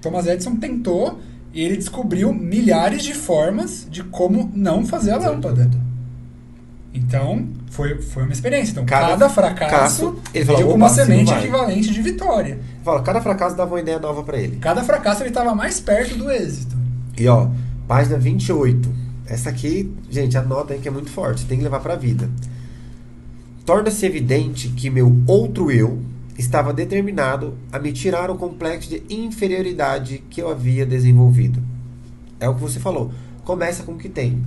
Thomas Edison tentou e ele descobriu milhares de formas de como não fazer a lâmpada. Então foi, foi uma experiência. Então cada, Cada fracasso fracasso, ele falou, uma "Opa, assim semente não vai." equivalente de vitória. Fala, cada fracasso dava uma ideia nova pra ele. Cada fracasso ele estava mais perto do êxito. E ó, página 28. Essa aqui, gente, anota aí que é muito forte. Tem que levar pra vida. Torna-se evidente que meu outro eu estava determinado a me tirar o complexo de inferioridade que eu havia desenvolvido. É o que você falou. Começa com o que tem.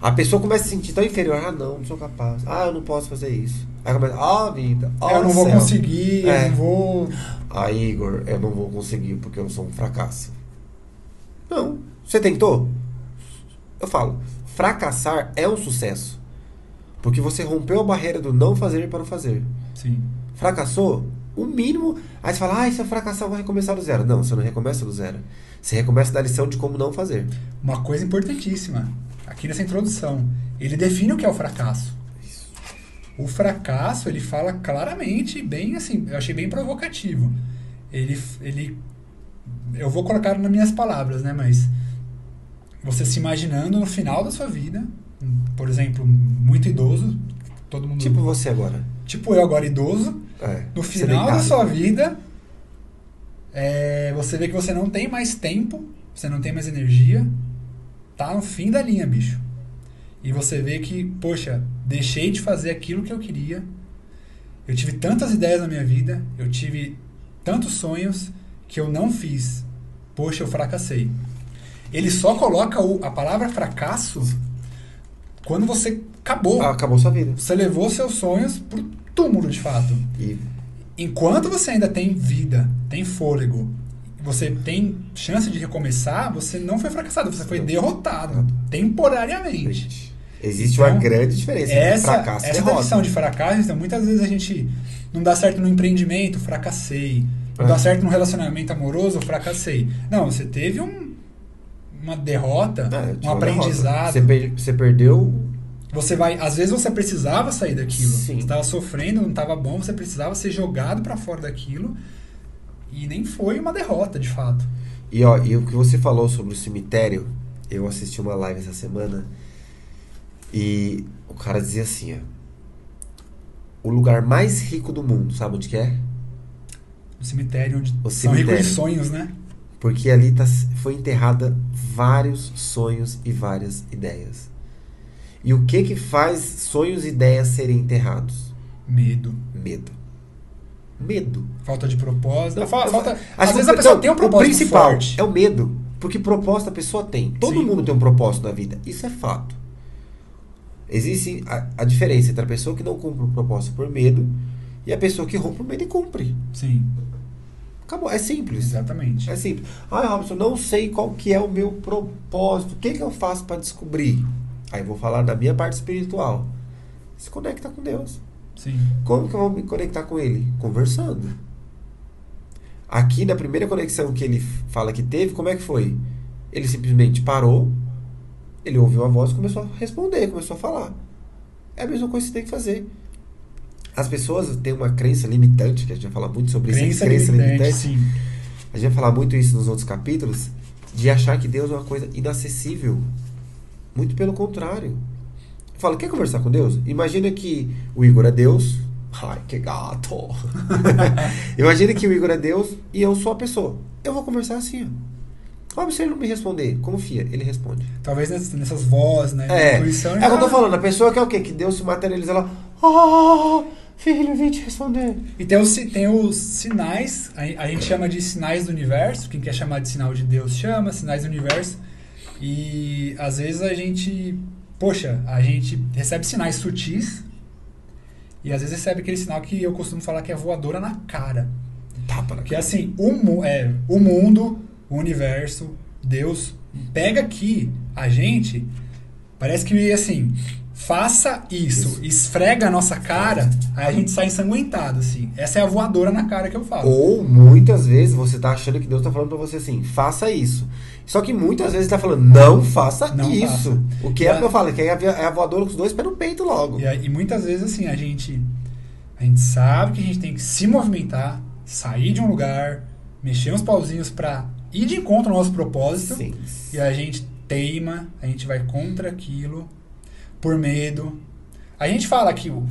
A pessoa começa a se sentir tão inferior. Ah, não, não sou capaz. Ah, eu não posso fazer isso. Aí começa, ah, vida. ó eu não vou céu." conseguir, É. eu não vou. Ah, Igor, eu não vou conseguir porque eu sou um fracasso. Não. Você tentou? Eu falo, fracassar é um sucesso. Porque você rompeu a barreira do não fazer para o fazer. Sim. Fracassou? O mínimo. Aí você fala, ah, se eu fracassar, eu vou recomeçar do zero. Não, você não recomeça do zero. Você recomeça da lição de como não fazer. Uma coisa importantíssima, aqui nessa introdução, ele define o que é o fracasso. O fracasso, ele fala claramente, bem assim, eu achei bem provocativo. Ele, ele, eu vou colocar nas minhas palavras, né, mas você se imaginando no final da sua vida, por exemplo, muito idoso, todo mundo, Tipo você agora. tipo eu agora idoso, É, no final da sua vida, é, você vê que você não tem mais tempo, você não tem mais energia, tá no fim da linha, bicho. E você vê que, poxa, deixei de fazer aquilo que eu queria. Eu tive tantas ideias na minha vida, eu tive tantos sonhos que eu não fiz. Poxa, eu fracassei. Ele só coloca o- a palavra fracasso quando você acabou. Ah, acabou sua vida. Você levou seus sonhos pro túmulo, de fato. E Enquanto você ainda tem vida, tem fôlego, você tem chance de recomeçar, você não foi fracassado, você foi derrotado temporariamente. existe Então, uma grande diferença entre Essa, fracasso e essa derrota. definição de fracasso, então muitas vezes a gente não dá certo no empreendimento, fracassei. Não É. dá certo no relacionamento amoroso, fracassei. Não, você teve um, uma derrota, É, um uma aprendizado. Você, per- você perdeu. Você vai, às vezes você precisava sair daquilo. Sim. Você estava sofrendo, não estava bom, você precisava ser jogado para fora daquilo. E nem foi uma derrota, de fato. E ó, e o que você falou sobre o cemitério, eu assisti uma live essa semana e o cara dizia assim, ó. O lugar mais rico do mundo, sabe onde que é? O cemitério onde O são cemitério. ricos de sonhos, né? Porque ali tá, foi enterrada vários sonhos e várias ideias. E o que que faz sonhos e ideias serem enterrados? Medo. Medo. Medo. Falta de propósito. Não, falta, acho às vezes a pessoa não, tem um propósito O principal forte. é o medo. Porque propósito a pessoa tem. Todo Sim. mundo tem um propósito na vida. Isso é fato. Existe a, a diferença entre a pessoa que não cumpre o propósito por medo e a pessoa que rompe o medo e cumpre. Sim, Acabou. É simples. exatamente. É simples. Ah, Robson, não sei qual que é o meu propósito. O que, que eu faço para descobrir? Aí vou falar da minha parte espiritual. Se conecta com Deus. Sim. Como que eu vou me conectar com Ele? Conversando. Aqui na primeira conexão que ele fala que teve, como é que foi? Ele simplesmente parou, ele ouviu a voz e começou a responder, começou a falar. É a mesma coisa que você tem que fazer. As pessoas têm uma crença limitante, que a gente vai falar muito sobre isso, Crença, crença limitante, limitante. A gente vai falar muito isso nos outros capítulos, de achar que Deus é uma coisa inacessível. Muito pelo contrário. Eu falo, quer conversar com Deus? Imagina que o Igor é Deus. Ai, que gato! <laughs> Imagina que o Igor é Deus e eu sou a pessoa. Eu vou conversar assim, ó. Ó, se ele não me responder, confia, ele responde. Talvez nessas, nessas vozes, né? É, Intuição é o que eu tô falando, a pessoa que é o quê? Que Deus se materializa lá. Ah, filho, vim te responder. E tem os, tem os sinais, a, a gente chama de sinais do universo, quem quer chamar de sinal de Deus chama, sinais do universo. E às vezes a gente, poxa, a gente recebe sinais sutis e às vezes recebe aquele sinal que eu costumo falar que é voadora na cara. Tapa na Que é assim, o, mu- é, o mundo, o universo, Deus, pega aqui a gente, parece que assim, faça isso, Isso. esfrega a nossa cara, aí a gente sai ensanguentado, assim. Essa é a voadora na cara que eu falo. Ou muitas vezes você tá achando que Deus tá falando pra você assim, faça isso. Só que muitas vezes ele tá falando, não faça Não isso. faça. O que é o que eu falo, que é a, é a voadora com os dois pés no peito logo. E, aí- e muitas vezes, assim, a gente, a gente sabe que a gente tem que se movimentar, sair de um lugar, mexer uns pauzinhos pra ir de encontro ao nosso propósito. Sim. E a gente teima, a gente vai contra aquilo por medo. A gente fala que o,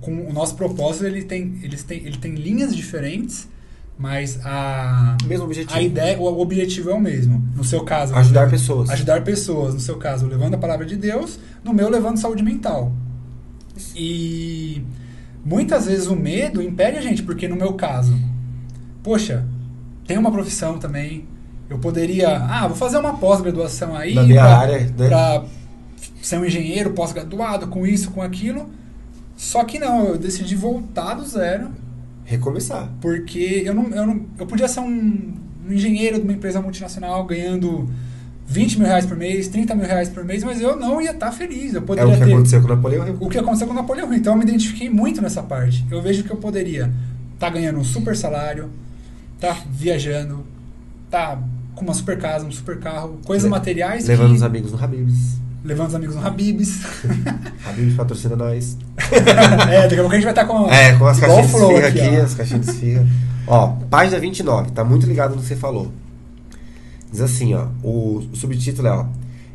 com o nosso propósito ele tem, eles tem, ele tem linhas diferentes, mas a, Mesmo objetivo. a ideia, o objetivo é o mesmo. No seu caso, Ajudar lev- pessoas. Ajudar pessoas. No seu caso, levando a palavra de Deus. No meu, levando saúde mental. E muitas vezes o medo impede a gente, porque no meu caso, poxa, tem uma profissão também. Eu poderia, ah, vou fazer uma pós-graduação aí Na ser um engenheiro pós-graduado com isso, com aquilo. Só que não, eu decidi voltar do zero, Recomeçar. porque eu não, eu não, eu podia ser um, um engenheiro de uma empresa multinacional ganhando 20 mil reais por mês, 30 mil reais por mês, mas eu não ia estar feliz. Eu É poderia o que ter aconteceu com Napoleão Hill. o que aconteceu com o Napoleão Hill. Então eu me identifiquei muito nessa parte. Eu vejo que eu poderia estar ganhando um super salário, tá viajando, tá com uma super casa, um super carro, coisas Le- materiais Levando que, os amigos no Habibs. Levando os amigos no Habibs. <laughs> Habibs patrocina nós. <laughs> é, daqui a pouco a gente vai estar com É, com as caixinhas de esfirra aqui, ó. as caixinhas de esfirra. Ó, página 29, tá muito ligado no que você falou. Diz assim, ó, o, o subtítulo é, ó,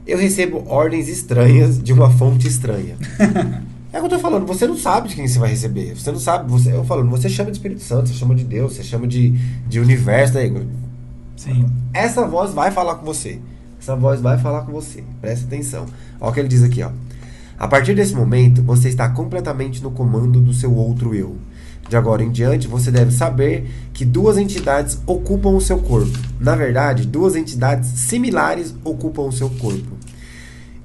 eu recebo ordens estranhas de uma fonte estranha. <laughs> é o que eu tô falando, você não sabe de quem você vai receber. Você não sabe, você, eu falando, você chama de Espírito Santo, você chama de Deus, você chama de, de universo, né, Igor? Sim. Essa voz vai falar com você. Essa voz vai falar com você. Presta atenção. Olha o que ele diz aqui, ó. A partir desse momento, você está completamente no comando do seu outro eu. De agora em diante, você deve saber que duas entidades ocupam o seu corpo. Na verdade, duas entidades similares ocupam o seu corpo.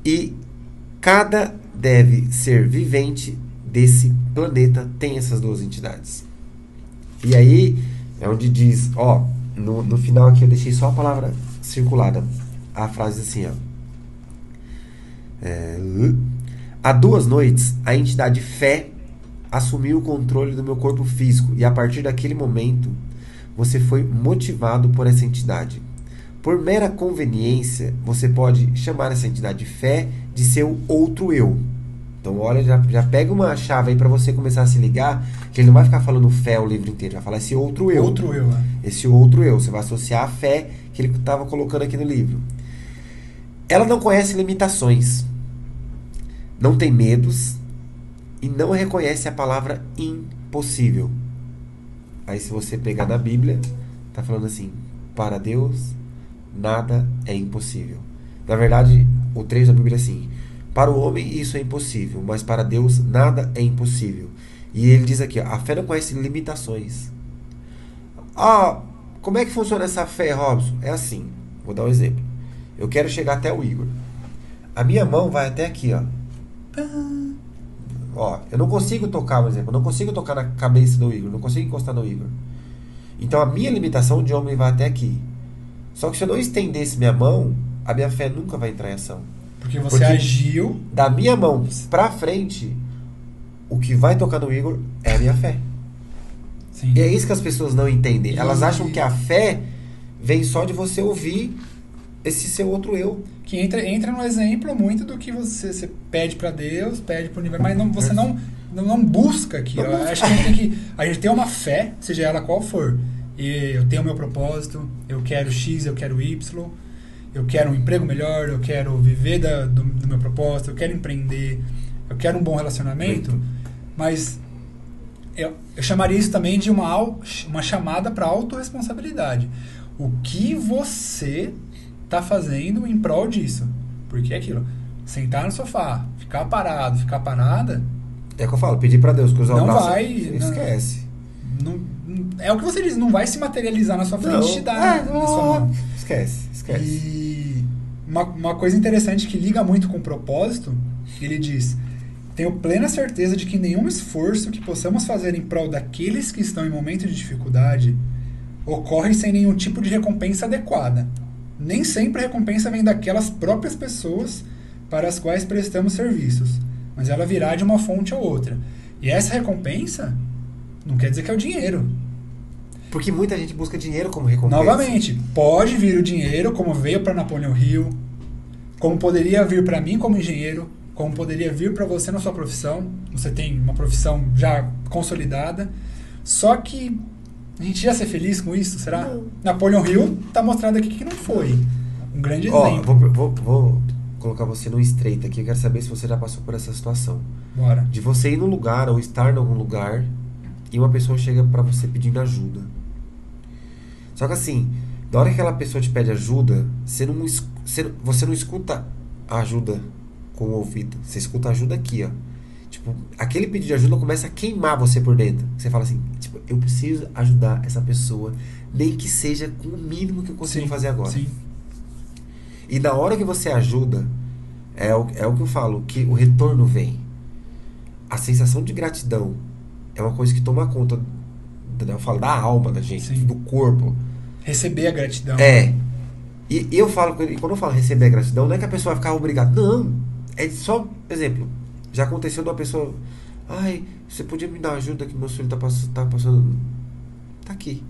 E cada deve ser vivente desse planeta tem essas duas entidades. E aí é onde diz, ó, no, no final aqui eu deixei só a palavra circulada. A frase assim, ó. É, há duas noites, a entidade fé assumiu o controle do meu corpo físico e a partir daquele momento você foi motivado por essa entidade. Por mera conveniência, você pode chamar essa entidade fé de seu outro eu. Então, olha, já, já pega uma chave aí para você começar a se ligar, que ele não vai ficar falando fé o livro inteiro, vai falar esse outro eu. Outro eu, é. Esse outro eu. Você vai associar a fé que ele estava colocando aqui no livro. Ela não conhece limitações, não tem medos e não reconhece a palavra impossível. Aí, se você pegar na Bíblia, tá falando assim: para Deus nada é impossível. Na verdade, o 3 da Bíblia é assim: para o homem isso é impossível, mas para Deus nada é impossível. E ele diz aqui: a fé não conhece limitações. Ah, como é que funciona essa fé, Robson? É assim: vou dar um exemplo. Eu quero chegar até o Igor. A minha mão vai até aqui, ó. Ó, eu não consigo tocar, por exemplo, eu não consigo tocar na cabeça do Igor, não consigo encostar no Igor. Então a minha limitação de homem vai até aqui. Só que se eu não estendesse minha mão, a minha fé nunca vai entrar em ação. Porque você Porque agiu. Da minha mão pra frente, o que vai tocar no Igor é a minha fé. Sim. E é isso que as pessoas não entendem. Elas acham que a fé vem só de você ouvir esse seu outro eu. Que entra, entra no exemplo muito do que você, você pede para Deus, pede para o universo, mas não, você não, não, não busca aquilo. Busca. Acho que a gente tem que. A gente tem uma fé, seja ela qual for. E eu tenho o meu propósito, eu quero X, eu quero Y, eu quero um emprego melhor, eu quero viver da, do, do meu propósito, eu quero empreender, eu quero um bom relacionamento, muito. mas eu, eu chamaria isso também de uma, uma chamada para autorresponsabilidade. O que você está fazendo em prol disso? Porque é aquilo, sentar no sofá, ficar parado, ficar parada... É o que eu falo, pedir para Deus cruzar não o braço, vai, esquece. Não, é o que você diz, não vai se materializar na sua frente não, te dar é, na sua mão. Esquece, esquece. E uma, uma coisa interessante que liga muito com o propósito, ele diz: tenho plena certeza de que nenhum esforço que possamos fazer em prol daqueles que estão em momento de dificuldade ocorre sem nenhum tipo de recompensa adequada. Nem sempre a recompensa vem daquelas próprias pessoas para as quais prestamos serviços, mas ela virá de uma fonte ou outra. E essa recompensa não quer dizer que é o dinheiro. Porque muita gente busca dinheiro como recompensa. Novamente, pode vir o dinheiro, como veio para Napoleão Hill, como poderia vir para mim como engenheiro, como poderia vir para você na sua profissão. Você tem uma profissão já consolidada. Só que a gente ia ser feliz com isso, será? Não. Napoleão Hill está mostrando aqui que não foi. Um grande exemplo. Vou, vou, vou colocar você no estreito aqui. Eu quero saber se você já passou por essa situação. Bora. De você ir num lugar ou estar em algum lugar e uma pessoa chega para você pedindo ajuda. Só que assim, na hora que aquela pessoa te pede ajuda, você não, você, você não escuta a ajuda com o ouvido. Você escuta a ajuda aqui, ó. Tipo, aquele pedido de ajuda começa a queimar você por dentro. Você fala assim, tipo, eu preciso ajudar essa pessoa, nem que seja com o mínimo que eu consigo sim, fazer agora. Sim. E na hora que você ajuda, é o, é o que eu falo, que o retorno vem. A sensação de gratidão é uma coisa que toma conta, eu falo, da alma da gente, sim. do corpo. Receber a gratidão. É. E, eu falo, quando eu falo receber a gratidão, não é que a pessoa vai ficar obrigada. Não. É só, exemplo, já aconteceu de uma pessoa. Ai, você podia me dar ajuda que meu filho tá, pass tá passando. Tá aqui.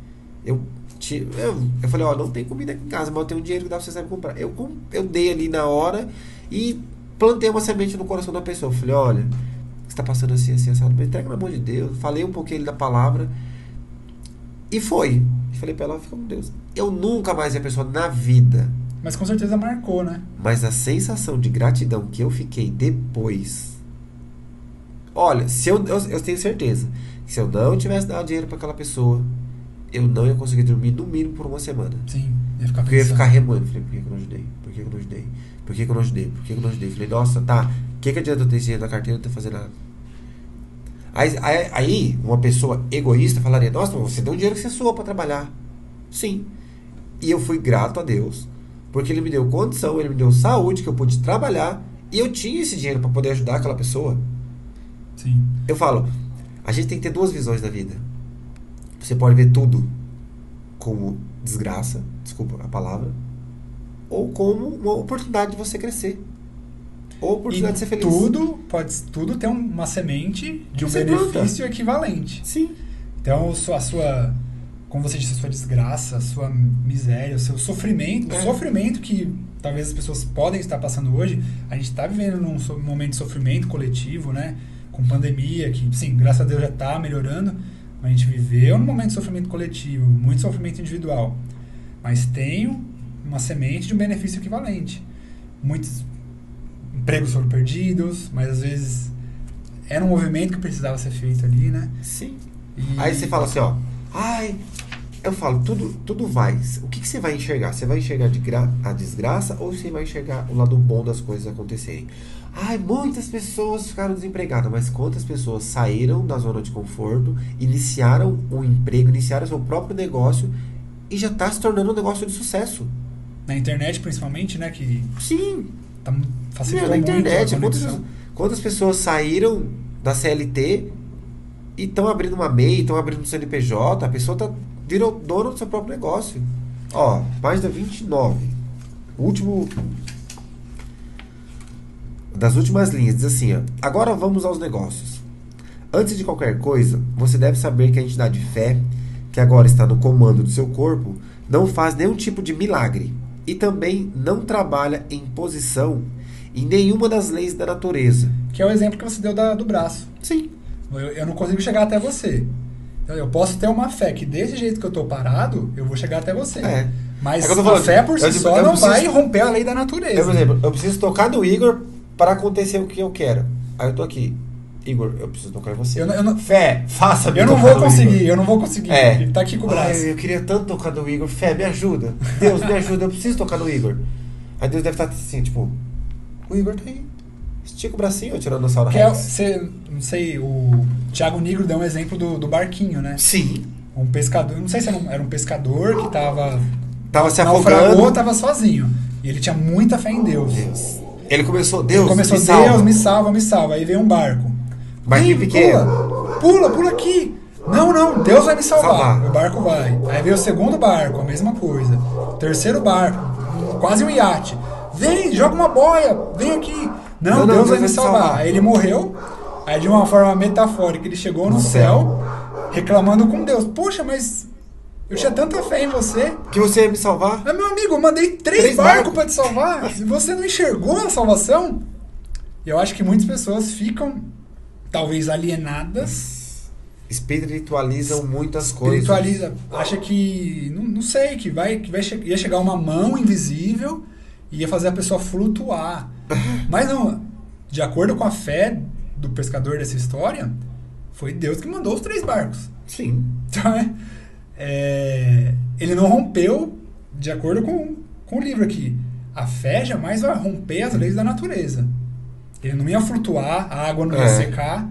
Eu, te, eu, eu falei, ó, não tem comida aqui em casa, mas eu tenho dinheiro que dá pra você saber comprar. Eu, eu dei ali na hora e plantei uma semente no coração da pessoa. Eu falei, olha, você está passando assim, assim, assado, entrega no amor de Deus. Falei um pouquinho da palavra. E foi. Falei pra ela, fica com Deus. Eu nunca mais vi a pessoa na vida. Mas com certeza marcou, né? Mas a sensação de gratidão que eu fiquei depois. Olha, se eu, eu, eu tenho certeza que se eu não tivesse dado dinheiro para aquela pessoa, eu não ia conseguir dormir no mínimo por uma semana. Sim, ia ficar Porque eu ia ficar remoendo. Falei, por que, que eu não ajudei? Por que, que eu não ajudei? Por que, que eu não ajudei? Por que, que eu não ajudei? Falei, nossa, tá. O que, que adianta eu ter dinheiro na carteira e não ter fazer nada? Aí, aí, aí uma pessoa egoísta falaria: Nossa, você deu um dinheiro que você suou para trabalhar. Sim. E eu fui grato a Deus, porque Ele me deu condição, Ele me deu saúde, que eu pude trabalhar e eu tinha esse dinheiro para poder ajudar aquela pessoa. Sim. Eu falo: a gente tem que ter duas visões da vida. Você pode ver tudo como desgraça, desculpa a palavra, ou como uma oportunidade de você crescer. Ou oportunidade E de ser feliz. tudo pode tudo tem uma semente de um Você benefício equivalente. Sim. Então, sua- a sua, como você disse, a sua desgraça, a sua miséria, o seu sofrimento, É. o sofrimento que talvez as pessoas podem estar passando hoje, a gente está vivendo num momento de sofrimento coletivo, né? Com pandemia, que, sim, graças a Deus já está melhorando, mas a gente viveu num momento de sofrimento coletivo, muito sofrimento individual. Mas tem uma semente de um benefício equivalente. Muitos empregos foram perdidos, mas às vezes era um movimento que precisava ser feito ali, né? Sim. E- Aí você fala assim, ó. Ai, eu falo, tudo, tudo vai. O que, que você vai enxergar? Você vai enxergar de gra- a desgraça ou você vai enxergar o lado bom das coisas acontecerem? Ai, muitas pessoas ficaram desempregadas, mas quantas pessoas saíram da zona de conforto, iniciaram um emprego, iniciaram seu próprio negócio e já está se tornando um negócio de sucesso? Na internet, principalmente, né? Que Sim, tá, facilitou Meu, na muito internet, a quantas, quantas pessoas saíram da CLT e estão abrindo uma MEI, estão abrindo um CNPJ, a pessoa tá, virou dona do seu próprio negócio. Ó, página 29. Último. Das últimas linhas, diz assim: ó, agora vamos aos negócios. Antes de qualquer coisa, você deve saber que a entidade fé, que agora está no comando do seu corpo, não faz nenhum tipo de milagre e também não trabalha em posição em nenhuma das leis da natureza. Que é o exemplo que você deu da- do braço. Sim. Eu, eu não consigo chegar até você. Então, eu posso ter uma fé que desse jeito que eu tô parado, eu vou chegar até você. É. Mas É a fé por si eu- só eu não preciso- vai romper a lei da natureza. Eu, por exemplo, eu preciso tocar no Igor para acontecer o que eu quero. Aí eu tô aqui. Igor, eu preciso tocar em você. Eu não- eu não- Fé, faça Eu não vou conseguir, eu não vou conseguir. É. Ele tá aqui com o braço. Ai, eu queria tanto tocar no Igor. Fé, me ajuda. Deus, me ajuda. Eu preciso tocar no Igor. Aí Deus deve estar assim, tipo... O Igor tá aí. Estica o bracinho, Tiranossauro Que é, Rex. você, não sei, o Thiago Negro deu um exemplo do, do barquinho, né? Sim. Um pescador, não sei se era um, era um pescador que tava Tava se afogando. tava sozinho. E ele tinha muita fé em Deus. Deus. Ele começou, Deus, Ele começou, me salva. Deus, me salva, me salva. Aí veio um barco. Barquinho pequeno. Pula, pula, pula aqui. Não, não, Deus vai me salvar. Salvar. O barco vai. Aí veio o segundo barco, a mesma coisa. Terceiro barco, quase um iate. Vem, joga uma boia, vem aqui. Não, Deus vai Deus me vai te salvar. salvar. Ele morreu. Aí de uma forma metafórica, ele chegou no, No céu, reclamando com Deus. Poxa, mas eu tinha tanta fé em você. Que você ia me salvar? Mas, meu amigo, eu mandei três, Três barcos pra te salvar. Se você não enxergou a salvação, eu acho que muitas pessoas ficam, talvez, alienadas. Espiritualizam muitas coisas. Espiritualiza, acha que, não, não sei, que vai, que vai che- ia chegar uma mão invisível e ia fazer a pessoa flutuar. Mas não, de acordo com a fé do pescador dessa história, foi Deus que mandou os três barcos. Sim. Então, é, é, ele não rompeu, de acordo com, com o livro aqui. A fé jamais vai romper as leis da natureza. Ele não ia flutuar, a água não ia É. secar.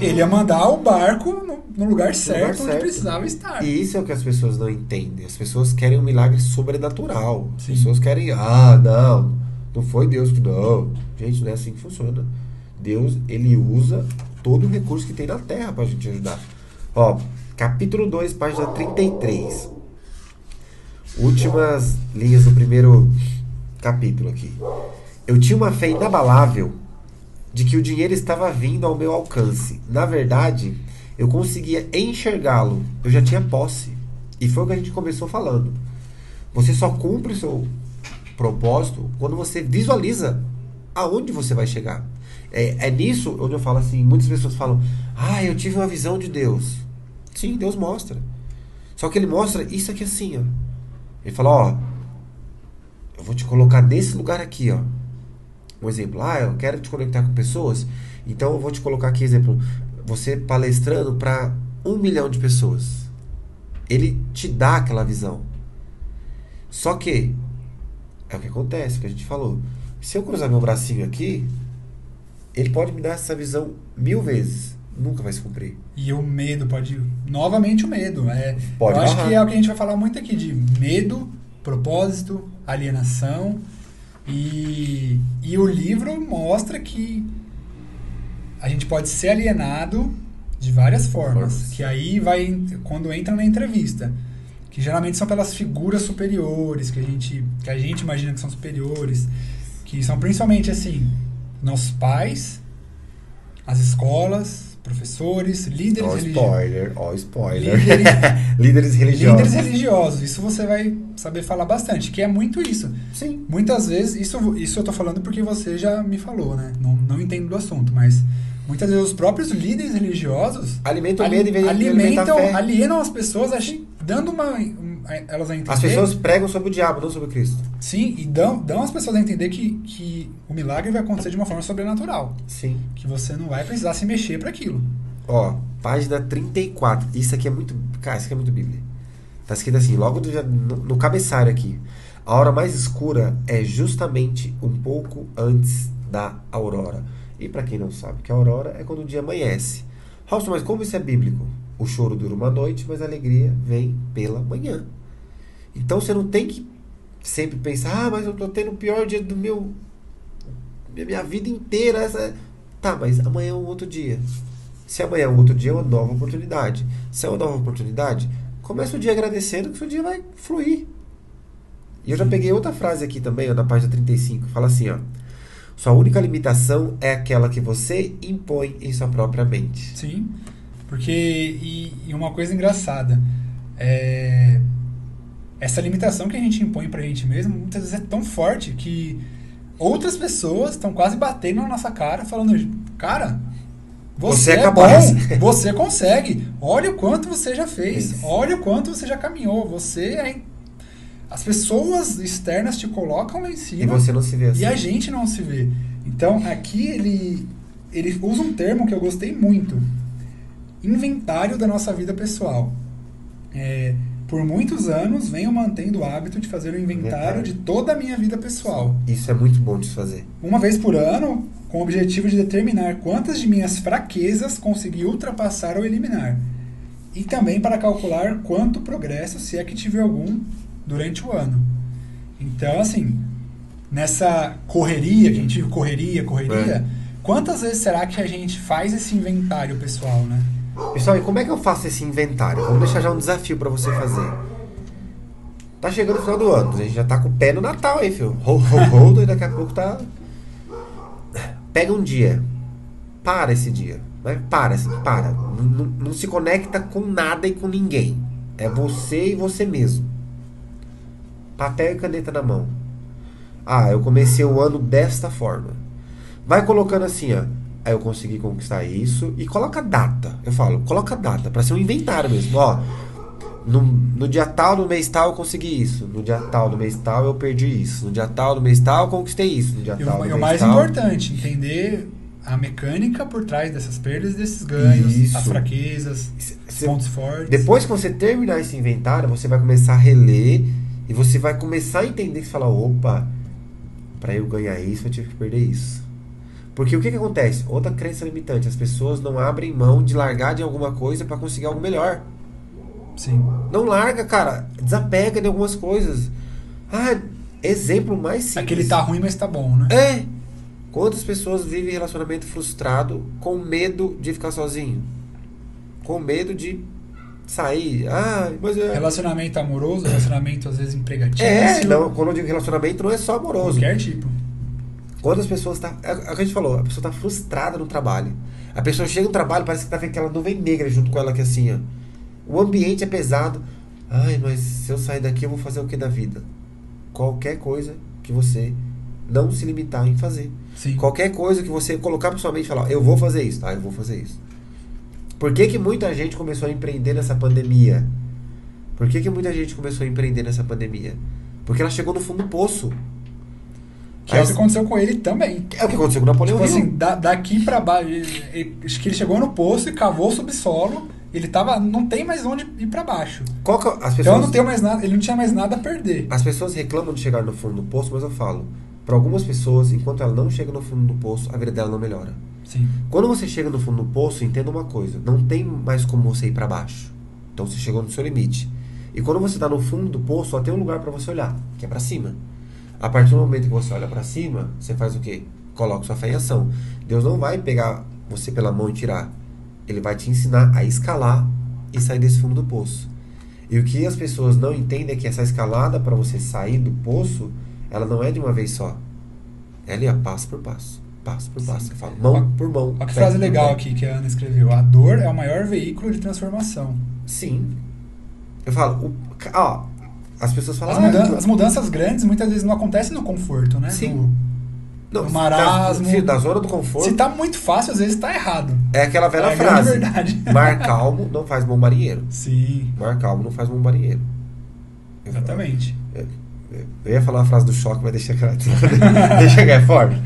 Ele ia mandar o barco no, no lugar certo onde certo. precisava estar. E isso é o que as pessoas não entendem. As pessoas querem um milagre sobrenatural. As Sim. pessoas querem, ah, não, não foi Deus que não. Gente, não é assim que funciona. Deus, ele usa todo o recurso que tem na terra pra gente ajudar. Ó, capítulo 2, página 33. Últimas linhas do primeiro capítulo aqui. Eu tinha uma fé inabalável de que o dinheiro estava vindo ao meu alcance. Na verdade, eu conseguia enxergá-lo. Eu já tinha posse. E foi o que a gente começou falando. Você só cumpre o seu propósito quando você visualiza aonde você vai chegar. É, é nisso onde eu falo assim, muitas pessoas falam, ah, eu tive uma visão de Deus. Sim, Deus mostra. Só que ele mostra isso aqui assim, ó. Ele fala, ó, eu vou te colocar nesse lugar aqui, ó. Um exemplo, ah, eu quero te conectar com pessoas, então eu vou te colocar aqui, exemplo, você palestrando para um milhão de pessoas. Ele te dá aquela visão. Só que, é o que acontece, que a gente falou. Se eu cruzar meu bracinho aqui, ele pode me dar essa visão mil vezes. nunca vai se cumprir. E o medo pode. Novamente o medo. É, Pode eu acho barrar. que é o que a gente vai falar muito aqui de medo, propósito, alienação. E, e o livro mostra que a gente pode ser alienado de várias formas. Formas. Que aí vai quando entra na entrevista. Que geralmente são pelas figuras superiores, que a gente, que a gente imagina que são superiores. Que são principalmente assim, nossos pais, as escolas, professores, líderes Ó, religiosos. spoiler, ó, spoiler. Líderes, <laughs> Líderes religiosos. líderes religiosos, isso você vai saber falar bastante, que é muito isso. Sim. Muitas vezes, isso, isso eu tô falando porque você já me falou, né? Não, não entendo do assunto, mas muitas vezes os próprios líderes religiosos Alimentam ali- medo em vez de alimentam, fé. alienam as pessoas, ach- dando uma, um- elas a entender. As pessoas pregam sobre o diabo, não sobre Cristo. Sim, e dão, dão as pessoas a entender que, que o milagre vai acontecer de uma forma sobrenatural. Sim. Que você não vai precisar se mexer para aquilo. Ó, página 34. Isso aqui é muito. Cara, isso aqui é muito Bíblia. Tá escrito assim, logo do- no, no cabeçário aqui. A hora mais escura é justamente um pouco antes da aurora. E pra quem não sabe que a aurora é quando o dia amanhece. Robson, mas como isso é bíblico? O choro dura uma noite, mas a alegria vem pela manhã. Então você não tem que sempre pensar, ah, mas eu tô tendo o pior dia do meu. minha minha vida inteira. Essa... Tá, mas amanhã é um outro dia. Se amanhã é um outro dia, é uma nova oportunidade. Se é uma nova oportunidade, começa o dia agradecendo que o seu dia vai fluir. E eu já peguei outra frase aqui também, ó, na página 35. Fala assim, ó. Sua única limitação é aquela que você impõe em sua própria mente. Sim, porque e, e uma coisa engraçada é essa limitação que a gente impõe pra gente mesmo muitas vezes é tão forte que outras pessoas estão quase batendo na nossa cara falando, cara, você, Você é é, capaz." bom, <laughs> você consegue, olha o quanto você já fez, Isso. olha o quanto você já caminhou, você é as pessoas externas te colocam lá em cima E você não se vê assim. e a gente não se vê. Então, aqui ele, ele usa um termo que eu gostei muito: inventário da nossa vida pessoal. É, por muitos anos, venho mantendo o hábito de fazer o inventário Inventário. de toda a minha vida pessoal. Isso é muito bom de se fazer. Uma vez por ano, com o objetivo de determinar quantas de minhas fraquezas consegui ultrapassar ou eliminar. E também para calcular quanto progresso, se é que tive algum, durante o ano. Então, assim, nessa correria, que a gente vive correria, correria, É. quantas vezes será que a gente faz esse inventário pessoal, né? Pessoal, e como é que eu faço esse inventário? Vamos deixar já um desafio pra você fazer. Tá chegando o final do ano, a gente já tá com o pé no Natal aí, filho. Ho, ho, ho, <laughs> e daqui a pouco tá. Pega um dia. Para esse dia. Né? Para, assim, para. Não, não- não se conecta com nada e com ninguém. É você e você mesmo. Papel e caneta na mão. Ah, eu comecei o ano desta forma. Vai colocando assim, ó. Aí eu consegui conquistar isso. E coloca data. Eu falo, coloca data, pra ser um inventário mesmo. Ó, no, no dia tal, no mês tal, eu consegui isso. No dia tal, no mês tal, eu perdi isso. No dia tal, no mês tal, eu conquistei isso. No dia E tal, o, no e o mês mais tal. importante, entender a mecânica por trás dessas perdas e desses ganhos, Isso. as fraquezas, os pontos fortes. Depois que você terminar esse inventário, você vai começar a reler e você vai começar a entender que você fala, opa, para eu ganhar isso, eu tive que perder isso. Porque o que, que acontece? Outra crença limitante, as pessoas não abrem mão de largar de alguma coisa para conseguir algo melhor. Sim. Não larga, cara, desapega de algumas coisas. Ah, exemplo mais simples. Aquele tá ruim, mas tá bom, né? É. Quantas pessoas vivem relacionamento frustrado com medo de ficar sozinho? Com medo de sair. Ah, mas é. Relacionamento amoroso, relacionamento às vezes empregatício. É, não, quando eu digo relacionamento, não é só amoroso. Qualquer tipo. Quantas pessoas tá. É o que a gente falou, a pessoa tá frustrada no trabalho. A pessoa chega no trabalho, parece que tá vendo aquela nuvem negra junto com ela aqui assim, ó. O ambiente é pesado. Ai, mas se eu sair daqui, eu vou fazer o que da vida? Qualquer coisa que você não se limitar em fazer. Sim. Qualquer coisa que você colocar pra sua mente e falar, eu vou fazer isso, tá? Eu vou fazer isso. Por que, que muita gente começou a empreender nessa pandemia? Por que, que muita gente começou a empreender nessa pandemia? Porque ela chegou no fundo do poço. Que é o que aconteceu com ele também. É o que aconteceu com o Napoleão Tipo Hill. assim, da- daqui pra baixo. Acho que ele chegou no poço e cavou o subsolo. Ele tava. Não tem mais onde ir pra baixo. Qual que é- as Então pessoas, não tem mais nada. Ele não tinha mais nada a perder. as pessoas reclamam de chegar no fundo do poço, mas eu falo, Para algumas pessoas, enquanto ela não chega no fundo do poço, a vida dela não melhora. Sim. Quando você chega no fundo do poço, entenda uma coisa: não tem mais como você ir para baixo. Então você chegou no seu limite. E quando você está no fundo do poço, só tem um lugar para você olhar, que é para cima. A partir do momento que você olha para cima, você faz o quê? Coloca sua fé em ação. Deus não vai pegar você pela mão e tirar. Ele vai te ensinar a escalar e sair desse fundo do poço. E o que as pessoas não entendem é que essa escalada para você sair do poço, ela não é de uma vez só. Ela é passo por passo, passo por passo. Você fala mão por mão. Olha que frase legal aqui que a Ana escreveu. A dor é o maior veículo de transformação. Sim. Eu falo, o, ó, as pessoas falam, As, ah, mudan- as mudanças grandes muitas vezes não acontecem no conforto, né? Sim. No- não, marasmo. Da, da zona do conforto. se tá muito fácil, às vezes tá errado. É aquela velha É grande frase. verdade. <laughs> Mar calmo não faz bom marinheiro. Sim, Mar calmo não faz bom marinheiro. Eu- exatamente. Eu ia falar a frase do choque, mas deixa quieto. <laughs> deixa que é forte.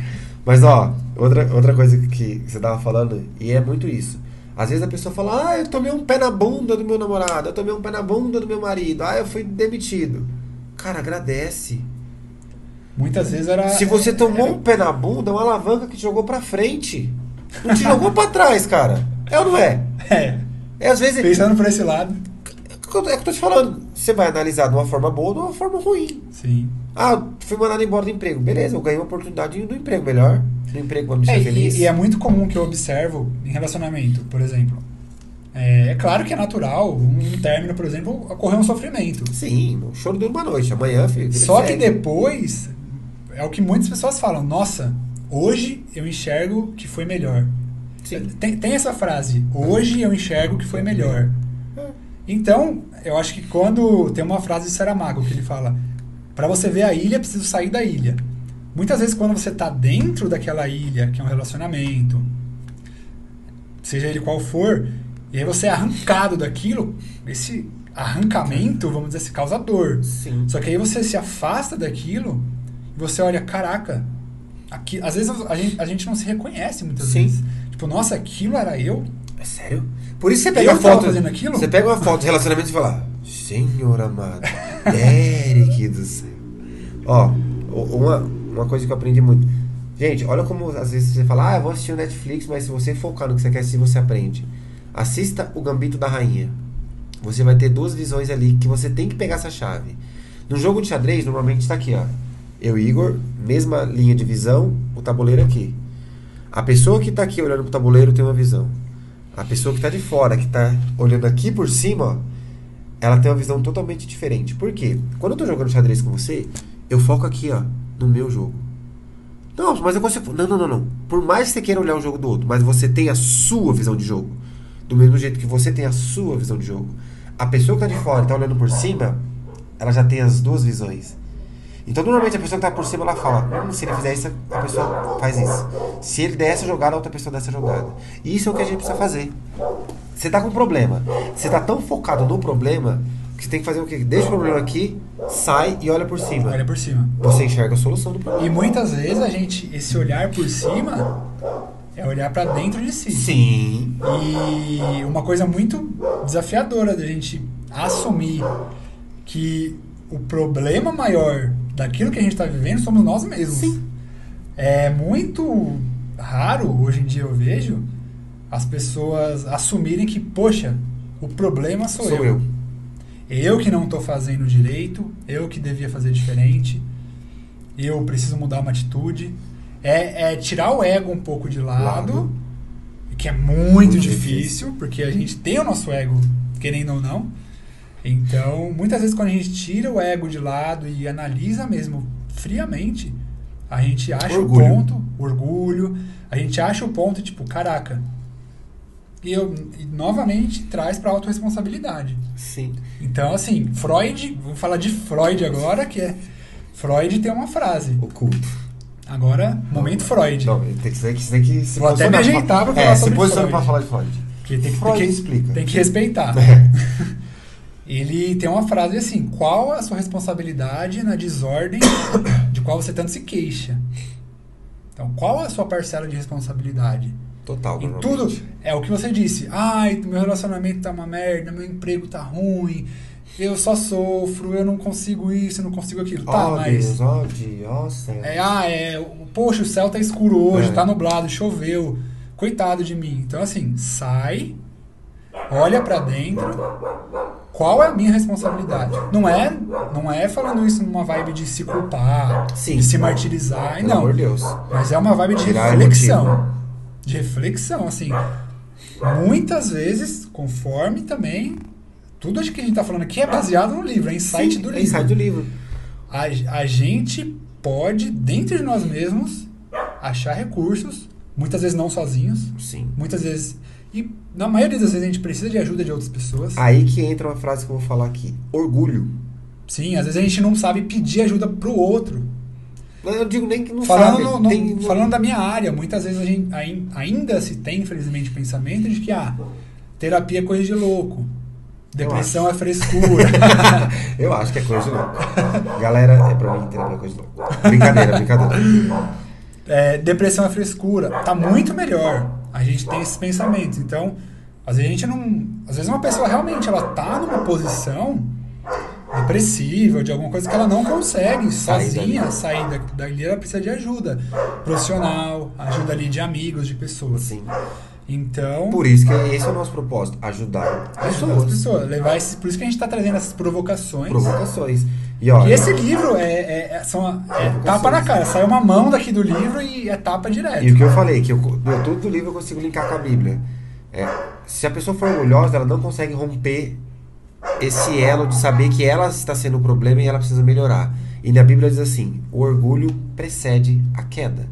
Mas ó, outra, outra coisa que você tava falando, e é muito isso. Às vezes a pessoa fala, ah, eu tomei um pé na bunda do meu namorado, eu tomei um pé na bunda do meu marido, ah, eu fui demitido. Cara, agradece. Muitas vezes era. Se você tomou era- um pé na bunda, é uma alavanca que te jogou pra frente. Não te jogou pra trás, cara. É ou não é? <laughs> É, É às vezes. pensando por esse lado. É que eu é que eu tô te falando. Você vai analisar de uma forma boa ou de uma forma ruim. Sim. Ah, fui mandado embora do emprego. Beleza, eu ganhei uma oportunidade do emprego melhor. Do emprego pra me É, feliz. e, e é muito comum que eu observo em relacionamento, por exemplo. É, é claro que é natural, um término, por exemplo, ocorrer um sofrimento. Sim, o choro dura uma noite. Amanhã, filho. Só que segue. depois, é o que muitas pessoas falam: Nossa, hoje eu enxergo que foi melhor. Sim. Tem, tem essa frase: Hoje eu enxergo que foi melhor. Então, eu acho que quando tem uma frase de Saramago que ele fala: Para você ver a ilha, é preciso sair da ilha. Muitas vezes, quando você está dentro daquela ilha, que é um relacionamento, seja ele qual for, e aí você é arrancado daquilo, esse arrancamento, vamos dizer assim, causa dor. Sim. Só que aí você se afasta daquilo e você olha, caraca, aqui, às vezes a gente, a gente não se reconhece muitas Sim. vezes. Tipo, nossa, aquilo era eu? É sério? Por isso você pega uma foto. fazendo aquilo? Você pega uma foto de relacionamento e fala: Senhor amado, Eric do céu. Ó, o- uma, uma coisa que eu aprendi muito. Gente, olha como às vezes você fala: Ah, eu vou assistir o Netflix, mas se você focar no que você quer assistir, você aprende. Assista o Gambito da Rainha. Você vai ter duas visões ali que você tem que pegar essa chave. No jogo de xadrez, normalmente está aqui, ó. Eu e Igor, mesma linha de visão, o tabuleiro aqui. A pessoa que está aqui olhando pro tabuleiro tem uma visão. A pessoa que está de fora, que está olhando aqui por cima, ela tem uma visão totalmente diferente. Por quê? Quando eu tô jogando xadrez com você, eu foco aqui, ó, no meu jogo. Não, mas eu consigo. Não, não, não, não. Por mais que você queira olhar o jogo do outro, mas você tem a sua visão de jogo. Do mesmo jeito que você tem a sua visão de jogo. A pessoa que tá de fora e tá olhando por cima, ela já tem as duas visões. Então, normalmente, a pessoa que tá por cima, ela fala: hum, se ele fizer isso, a pessoa faz isso. Se ele der essa jogada, a outra pessoa der essa jogada. E isso é o que a gente precisa fazer. Você tá com um problema. Você tá tão focado no problema que você tem que fazer o quê? Deixa o problema aqui, sai e olha por cima. Olha por cima. Você enxerga a solução do problema. E muitas vezes a gente, esse olhar por cima é olhar para dentro de si. Sim. E uma coisa muito desafiadora da gente assumir que o problema maior daquilo que a gente está vivendo somos nós mesmos. Sim. É muito raro, hoje em dia eu vejo, as pessoas assumirem que, poxa, o problema sou, Sou eu. Eu que não estou fazendo direito, eu que devia fazer diferente, eu preciso mudar uma atitude. É, é tirar o ego um pouco de lado, Lado. que é muito, Muito difícil, porque a gente tem o nosso ego, querendo ou não. Então, muitas vezes quando a gente tira o ego de lado e analisa mesmo friamente, a gente acha Orgulho. o ponto, orgulho, a gente acha o ponto, tipo, caraca. E, eu, e novamente traz para autorresponsabilidade. Sim. Então, assim, Freud, vamos falar de Freud agora, que é. Freud tem uma frase. Oculto. Agora, momento Freud. Não, tem que, tem que, tem que se Vou até me ajeitar pra falar É, se sobre posiciona Freud. pra falar de Freud. Que tem, que- Freud tem que, explica. tem que respeitar. É. <laughs> Ele tem uma frase assim: qual a sua responsabilidade na desordem <coughs> de qual você tanto se queixa? Então, qual a sua parcela de responsabilidade? Total, Em tudo é o que você disse. Ai, meu relacionamento tá uma merda, meu emprego tá ruim, eu só sofro, eu não consigo isso, eu não consigo aquilo. Tá, ó mas. Deus, ó Deus, ó céu. É, ah, é. o- Poxa, o céu tá escuro hoje, É. tá nublado, choveu. Coitado de mim. Então, assim, sai, olha pra dentro. Qual é a minha responsabilidade? Não é, não é falando isso numa vibe de se culpar, Sim. de se martirizar, Pelo não. amor de Deus. Mas é uma vibe de Tirar reflexão. emotivo. De reflexão, assim. Muitas vezes, conforme também. Tudo que a gente tá falando aqui é baseado no livro, é insight Sim, do é livro. Insight do livro. A, a gente pode, dentro de nós mesmos, achar recursos, muitas vezes não sozinhos, Sim. muitas vezes. E na maioria das vezes a gente precisa de ajuda de outras pessoas. Aí que entra uma frase que eu vou falar aqui. Orgulho. Sim, às vezes a gente não sabe pedir ajuda pro outro. Eu digo nem que não Falando, sabe. no- no- tem- falando da minha área, muitas vezes a gente ain- ainda se tem, infelizmente, pensamento de que ah, terapia é coisa de louco. Depressão é frescura. <laughs> Eu acho que é coisa de louco. Galera, é pra mim terapia é coisa de louco. Brincadeira, brincadeira. É, depressão é frescura. Tá muito melhor. A gente tem esses pensamentos. Então, às vezes a gente não. Às vezes uma pessoa realmente ela tá numa posição depressiva, de alguma coisa que ela não consegue sozinha sair da- dali, ela precisa de ajuda profissional, ajuda ali de amigos, de pessoas. Sim. Então, Por isso que esse é o nosso propósito. Ajudar ajudar as pessoas. pessoas, levar esses, por isso que a gente está trazendo essas provocações. Provocações. E olha, E esse livro é, é- é- são, é tapa na cara, sai uma mão daqui do livro e é tapa direto. E o que eu falei, que eu, eu, tudo do livro eu consigo linkar com a Bíblia. É, se a pessoa for orgulhosa, ela não consegue romper esse elo de saber que ela está sendo o problema e ela precisa melhorar. E na Bíblia diz assim: o orgulho precede a queda.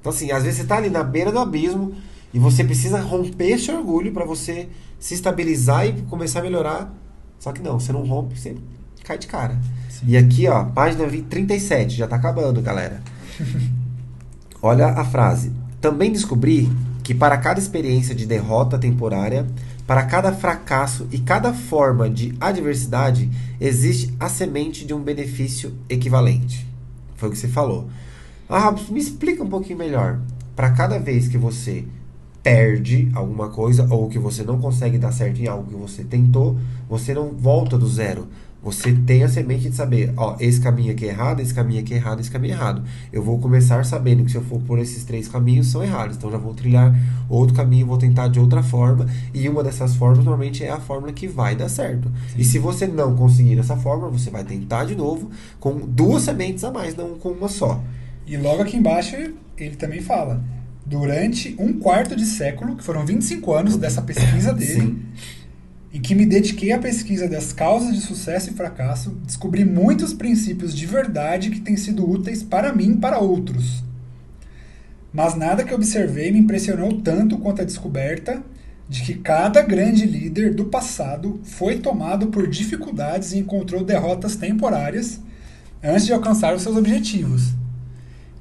Então, assim, às vezes você está ali na beira do abismo e você precisa romper esse orgulho para você se estabilizar e começar a melhorar. Só que não, você não rompe, você cai de cara. Sim. E aqui, ó, página 20 37, já tá acabando, galera. <laughs> Olha a frase. Também descobri que para cada experiência de derrota temporária, para cada fracasso e cada forma de adversidade, existe a semente de um benefício equivalente. Foi o que você falou. Ah, me explica um pouquinho melhor. Para cada vez que você perde alguma coisa ou que você não consegue dar certo em algo que você tentou, você não volta do zero. Você tem a semente de saber, ó, esse caminho aqui é errado, esse caminho aqui é errado, esse caminho é errado. Eu vou começar sabendo que se eu for por esses três caminhos são errados, então já vou trilhar outro caminho, vou tentar de outra forma, e uma dessas formas normalmente é a fórmula que vai dar certo. E se você não conseguir essa fórmula, você vai tentar de novo com duas sementes a mais, não com uma só. E logo aqui embaixo ele também fala: durante um quarto de século, que foram 25 anos dessa pesquisa dele, Sim. Em que me dediquei à pesquisa das causas de sucesso e fracasso, descobri muitos princípios de verdade que têm sido úteis para mim e para outros. Mas nada que observei me impressionou tanto quanto a descoberta de que cada grande líder do passado foi tomado por dificuldades e encontrou derrotas temporárias antes de alcançar os seus objetivos.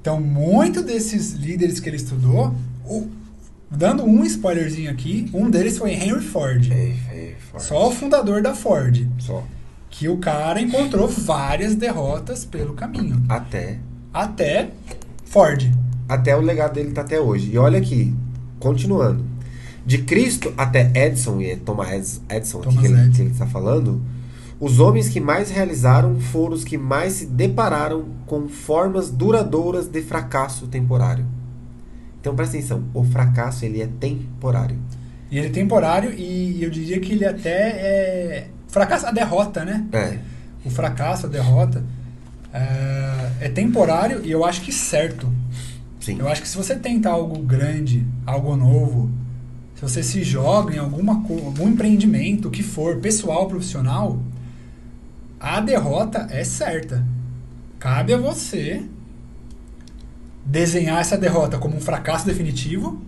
Então, muito desses líderes que ele estudou, dando um spoilerzinho aqui, um deles foi Henry Ford. É, é forte. Só o fundador da Ford. Só. Que o cara encontrou várias derrotas pelo caminho. Até. Até Ford. Até o legado dele tá até hoje. E olha aqui, continuando. De Cristo até Edison, e é Thomas Edison aqui Thomas que ele, que ele está falando, os homens que mais realizaram foram os que mais se depararam com formas duradouras de fracasso temporário. Então presta atenção, o fracasso ele é temporário. E ele é temporário e eu diria que ele até é. Fracasso, a derrota, né? É, O fracasso, a derrota. É, é temporário e eu acho que certo. sim. Eu acho que se você tenta algo grande, algo novo, se você se joga em alguma algum empreendimento, o que for, pessoal, profissional, a derrota é certa. Cabe a você desenhar essa derrota como um fracasso definitivo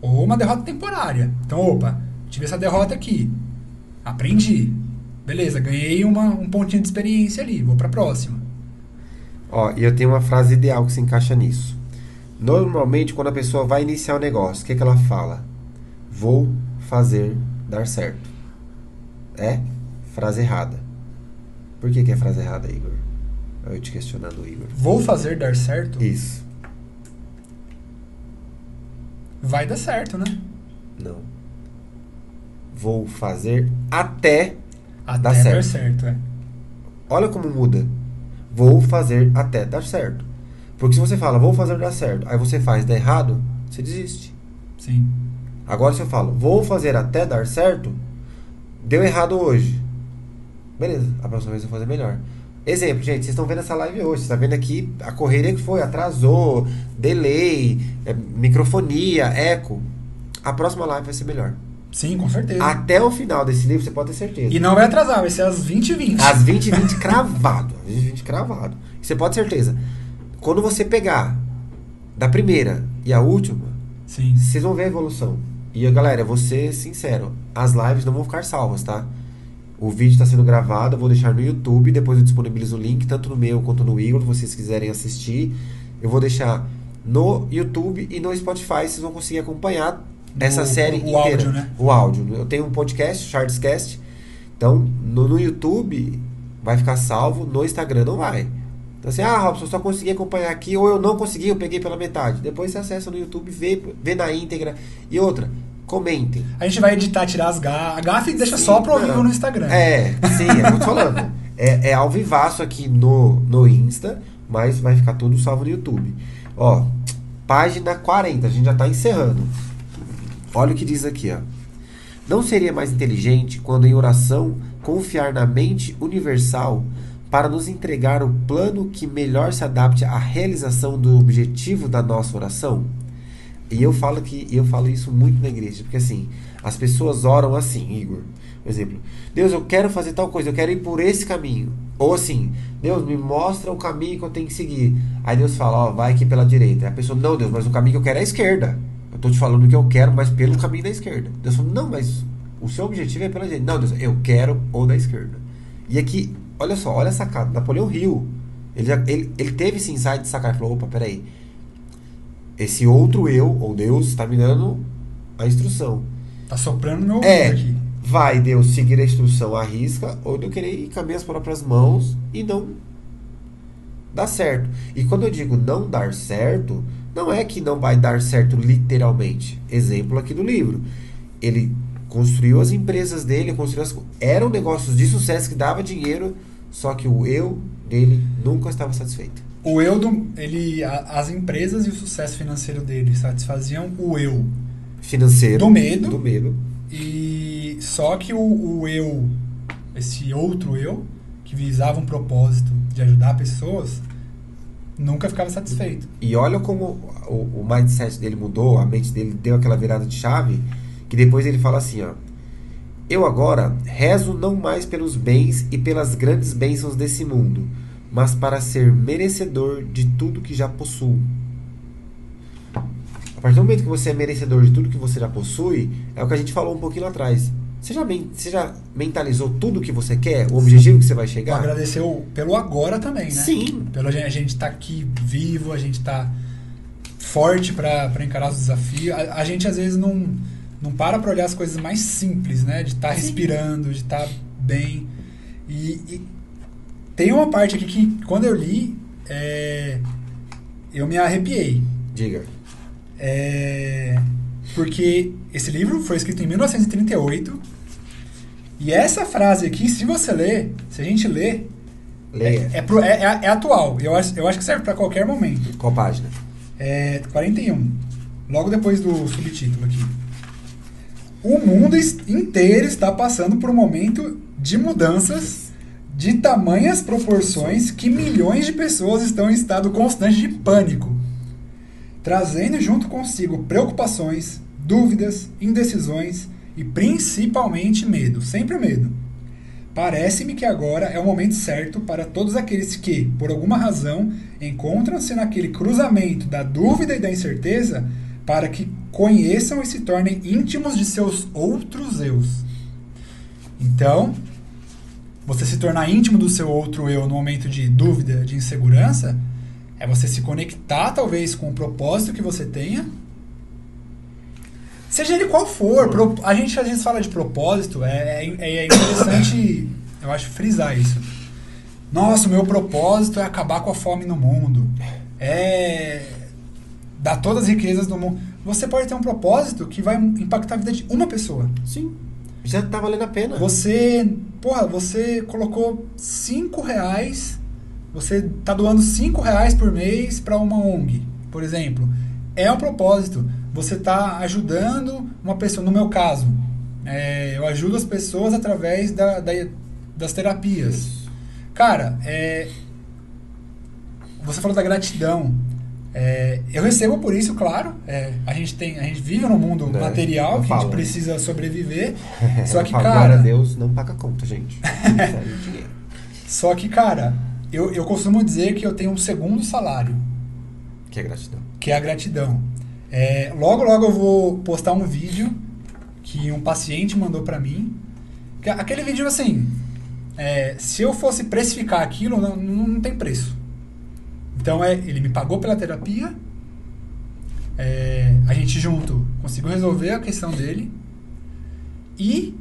ou uma derrota temporária. Então, opa, tive essa derrota aqui. Aprendi. Beleza, ganhei uma, um pontinho de experiência ali, vou pra próxima. Ó, e eu tenho uma frase ideal que se encaixa nisso. Normalmente, quando a pessoa vai iniciar o negócio, o que, que ela fala? Vou fazer dar certo. É frase errada. Por que, que é frase errada, Igor? Eu te questionando, Igor. Vou fazer dar certo? Isso. Vai dar certo, né? Não. Vou fazer até Até dar certo. certo, é. Olha como muda. Vou fazer até dar certo. Porque se você fala, vou fazer dar certo, aí você faz dar errado, você desiste. Sim. Agora se eu falo, vou fazer até dar certo, deu errado hoje. Beleza, a próxima vez eu vou fazer melhor. Exemplo, gente, vocês estão vendo essa live hoje, vocês estão vendo aqui a correria que foi, atrasou, delay, é, microfonia, eco. A próxima live vai ser melhor. Sim, com certeza. Até o final desse livro, você pode ter certeza. E não vai atrasar, vai ser às 20 e 20. Às 20 e 20 cravado. Às 20 e 20 cravado. Você pode ter certeza. Quando você pegar da primeira e a última, Sim. vocês vão ver a evolução. E galera, vou ser sincero, as lives não vão ficar salvas, tá? O vídeo está sendo gravado, eu vou deixar no YouTube, depois eu disponibilizo o link, tanto no meu quanto no Igor, se vocês quiserem assistir. Eu vou deixar no YouTube e no Spotify, vocês vão conseguir acompanhar essa série o inteira. áudio, né? O áudio. Eu tenho um podcast, Charlescast. Então, no, no YouTube vai ficar salvo, no Instagram não vai. Então assim, ah, Robson, eu só consegui acompanhar aqui, ou eu não consegui, eu peguei pela metade. Depois você acessa no YouTube, vê, vê na íntegra. E outra, comentem. A gente vai editar, tirar as gafas. A gafe deixa Sim, só pro vivo no Instagram. É, sim, é muito falando. <laughs> É, é ao vivaço aqui no, no Insta, mas vai ficar tudo salvo no YouTube. Ó, página 40, a gente já tá encerrando. Olha o que diz aqui, ó. Não seria mais inteligente quando em oração confiar na mente universal para nos entregar o plano que melhor se adapte à realização do objetivo da nossa oração? E eu falo que eu falo isso muito na igreja, porque assim, as pessoas oram assim, Igor. Por exemplo, Deus, eu quero fazer tal coisa, eu quero ir por esse caminho. Ou assim, Deus me mostra o caminho que eu tenho que seguir. Aí Deus fala, ó, vai aqui pela direita. Aí a pessoa, não, Deus, mas o caminho que eu quero é a esquerda. Eu tô te falando o que eu quero, mas pelo caminho da esquerda. Deus fala, não, mas o seu objetivo é pela direita. Não, Deus, eu quero ou da esquerda. E aqui, olha só, olha a sacada. Napoleão Hill, ele, ele, ele teve esse insight de sacar e falou, opa, peraí. Esse outro eu, ou Deus, está me dando a instrução. Tá soprando no meu É, aqui. vai Deus seguir a instrução à risca, ou eu querer ir com as minhas próprias mãos e não dar certo. E quando eu digo não dar certo, não é que não vai dar certo literalmente. Exemplo aqui do livro. Ele construiu as empresas dele, construiu as, eram negócios de sucesso que dava dinheiro, só que o eu dele nunca estava satisfeito. O eu do. Ele, a- as empresas e o sucesso financeiro dele satisfaziam o eu. Financeiro. Do medo. Do medo. E só que o, o eu, esse outro eu, que visava um propósito de ajudar pessoas, nunca ficava satisfeito. E olha como o, o mindset dele mudou, a mente dele deu aquela virada de chave, que depois ele fala assim, ó. Eu agora rezo não mais pelos bens e pelas grandes bênçãos desse mundo, mas para ser merecedor de tudo que já possuo. A partir do momento que você é merecedor de tudo que você já possui, é o que a gente falou um pouquinho lá atrás. Você já, você já mentalizou tudo que você quer, o objetivo que você vai chegar? agradecer o- pelo agora também, né? Sim. Pelo a gente estar aqui vivo, a gente tá forte para encarar os desafios. A, a gente às vezes não, não para para olhar as coisas mais simples, né? De estar Sim. respirando, de estar bem. E, e tem uma parte aqui que quando eu li, é, eu me arrepiei. Diga. É, porque esse livro foi escrito em 1938. E essa frase aqui, se você ler, se a gente ler, Leia. é, é, é- é- é atual. Eu acho, eu acho que serve para qualquer momento. Qual página? É 41. Logo depois do subtítulo aqui. O mundo inteiro está passando por um momento de mudanças de tamanhas proporções que milhões de pessoas estão em estado constante de pânico, trazendo junto consigo preocupações, dúvidas, indecisões e principalmente medo, sempre medo. Parece-me que agora é o momento certo para todos aqueles que, por alguma razão, encontram-se naquele cruzamento da dúvida e da incerteza para que conheçam e se tornem íntimos de seus outros eus. Então, você se tornar íntimo do seu outro eu no momento de dúvida, de insegurança, é você se conectar talvez com o propósito que você tenha. Seja ele qual for, a gente às vezes fala de propósito, é, é, é interessante, eu acho, frisar isso. Nossa, o meu propósito é acabar com a fome no mundo. É dar todas as riquezas do mundo. Você pode ter um propósito que vai impactar a vida de uma pessoa. Sim. Já tá valendo a pena. Você, porra, você colocou 5 reais, você tá doando 5 reais por mês para uma ONG, por exemplo. É um propósito. Você tá ajudando uma pessoa, no meu caso, é, eu ajudo as pessoas através da, da- das terapias. Cara, é, você falou da gratidão. É, eu recebo por isso, claro. É, a gente tem, a gente vive num mundo É, material que a gente precisa sobreviver. <laughs> Só que, falo, cara, a Deus, não paga conta, gente. <laughs> Só que, cara, eu, eu costumo dizer que eu tenho um segundo salário, Que é gratidão. que é a gratidão. É, logo, logo eu vou postar um vídeo que um paciente mandou pra mim. Que Aquele vídeo, assim, é, se eu fosse precificar aquilo, não, não tem preço. Então, é, ele me pagou pela terapia, é, a gente junto conseguiu resolver a questão dele, e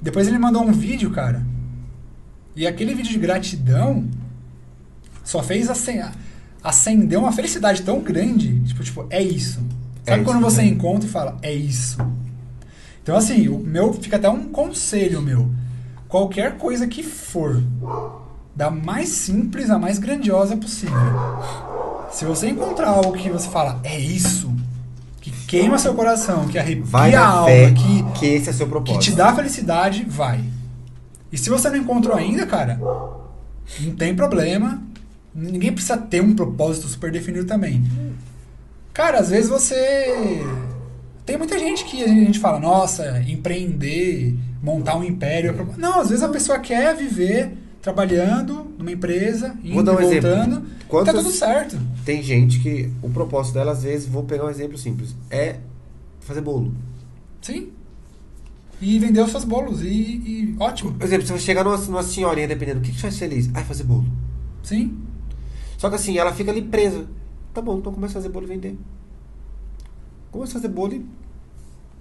depois ele mandou um vídeo, cara, e aquele vídeo de gratidão só fez acen- acender uma felicidade tão grande. Tipo, tipo é isso. É Sabe isso, quando você né? encontra e fala, é isso? Então, assim, o meu fica até um conselho meu. Qualquer coisa que for, da mais simples à mais grandiosa possível. Se você encontrar algo que você fala, é isso, que queima seu coração, que arrepia Vai a alma, fé que, que esse é seu que propósito. te dá felicidade, vai. E se você não encontrou ainda, cara, não tem problema. Ninguém precisa ter um propósito super definido também. Cara, às vezes você. Tem muita gente que a gente fala, nossa, empreender, montar um império. é pro- Não, às vezes a pessoa quer viver trabalhando numa empresa, indo Vou dar um e exemplo. voltando. Quantas- Tá tudo certo. Tem gente que o propósito dela, às vezes, vou pegar um exemplo simples, é fazer bolo. Sim. E vender os seus bolos. E, e ótimo. Por exemplo, se você chegar numa, numa senhorinha dependendo, o que, que faz feliz? Ah, fazer bolo. Sim. Só que assim, ela fica ali presa. Tá bom, então começa a fazer bolo e vender. Começa a fazer bolo e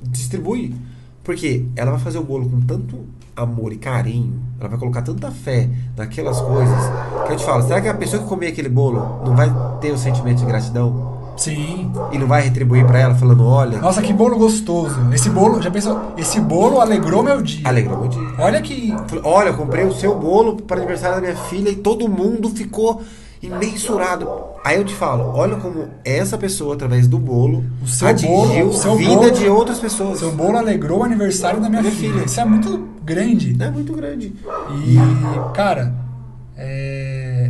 distribui. Porque ela vai fazer o bolo com tanto amor e carinho, ela vai colocar tanta fé naquelas coisas, que eu te falo, será que a pessoa que comer aquele bolo não vai ter o sentimento de gratidão? Sim. E não vai retribuir pra ela falando, olha, Nossa, que bolo gostoso. Esse bolo, já pensou? Esse bolo alegrou meu dia. alegrou meu dia. Olha que. Olha, eu comprei o seu bolo para aniversário da minha filha e todo mundo ficou imensurado. Aí eu te falo, olha como essa pessoa, através do bolo, O seu atingiu bolo- seu vida bolo- de outras pessoas. Seu bolo alegrou o aniversário da minha, Minha filha. filha. Isso é muito grande. É muito grande. E, cara, é...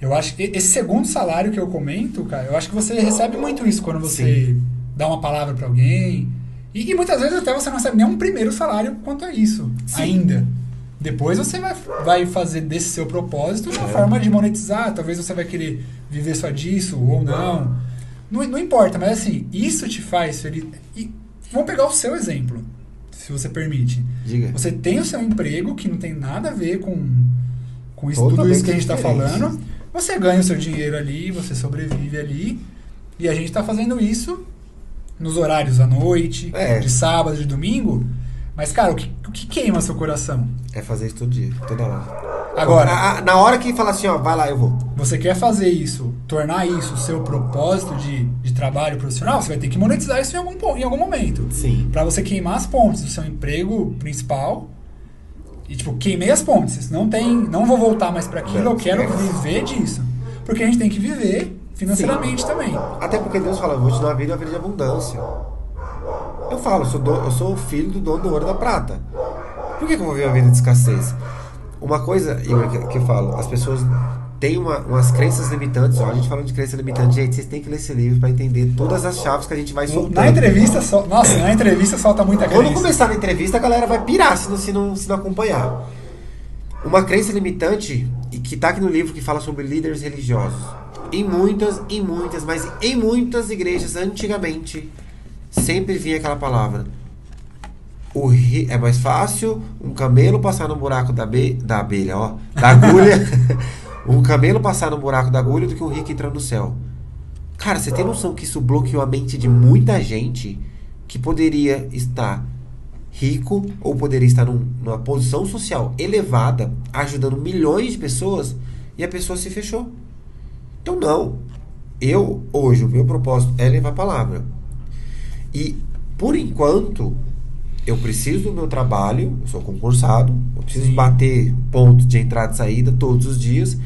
eu acho que esse segundo salário que eu comento, cara, eu acho que você recebe muito isso quando você dá uma palavra pra alguém. E, e muitas vezes até você não recebe nem um primeiro salário quanto a isso, Sim. ainda. Depois você vai, vai fazer desse seu propósito uma É. forma de monetizar. Talvez você vai querer viver só disso ou não. Não, não importa, mas assim, isso te faz feliz. E vamos pegar o seu exemplo, se você permite. Diga. Você tem o seu emprego que não tem nada a ver com, com isso, tudo isso que a gente está falando. Você ganha o seu dinheiro ali, você sobrevive ali. E a gente está fazendo isso nos horários à noite, É. de sábado, de domingo. Mas, cara, o que, o que queima seu coração? É fazer isso todo dia, toda hora. Agora, A- a- na hora que fala assim, ó, vai lá, eu vou. você quer fazer isso, tornar isso o seu propósito de, de trabalho profissional, você vai ter que monetizar isso em algum, em algum momento. Sim. Pra você queimar as pontes do seu emprego principal. E tipo, queimei as pontes. Não tem, não vou voltar mais pra aquilo, eu quero esquece. viver disso. Porque a gente tem que viver financeiramente também. Até porque Deus fala, vou te dar uma vida, uma vida de abundância. Eu falo, eu sou, do- eu sou o filho do dono do ouro da prata. Por que, que eu vou viver uma vida de escassez? Uma coisa, Igor, que, que eu falo, as pessoas têm uma- umas crenças limitantes. Ó, a gente falando de crença limitante, gente, vocês têm que ler esse livro pra entender todas as chaves que a gente vai soltando. Na entrevista, sol... nossa, na entrevista solta muita Quando crença. começar na entrevista, a galera vai pirar se não, se não, se não acompanhar. Uma crença limitante, e que tá aqui no livro que fala sobre líderes religiosos. Em muitas, em muitas, mas em muitas igrejas antigamente, sempre vinha aquela palavra. O ri- é mais fácil um camelo passar no buraco da, be- da abelha, ó, da agulha. <laughs> um camelo passar no buraco da agulha do que um rico entrar no céu. Cara, você tem noção que isso bloqueou a mente de muita gente que poderia estar rico ou poderia estar num- numa posição social elevada, ajudando milhões de pessoas e a pessoa se fechou. Então, não. Eu, hoje, o meu propósito é levar a palavra. E, por enquanto, eu preciso do meu trabalho, eu sou concursado, eu preciso bater ponto de entrada e saída todos os dias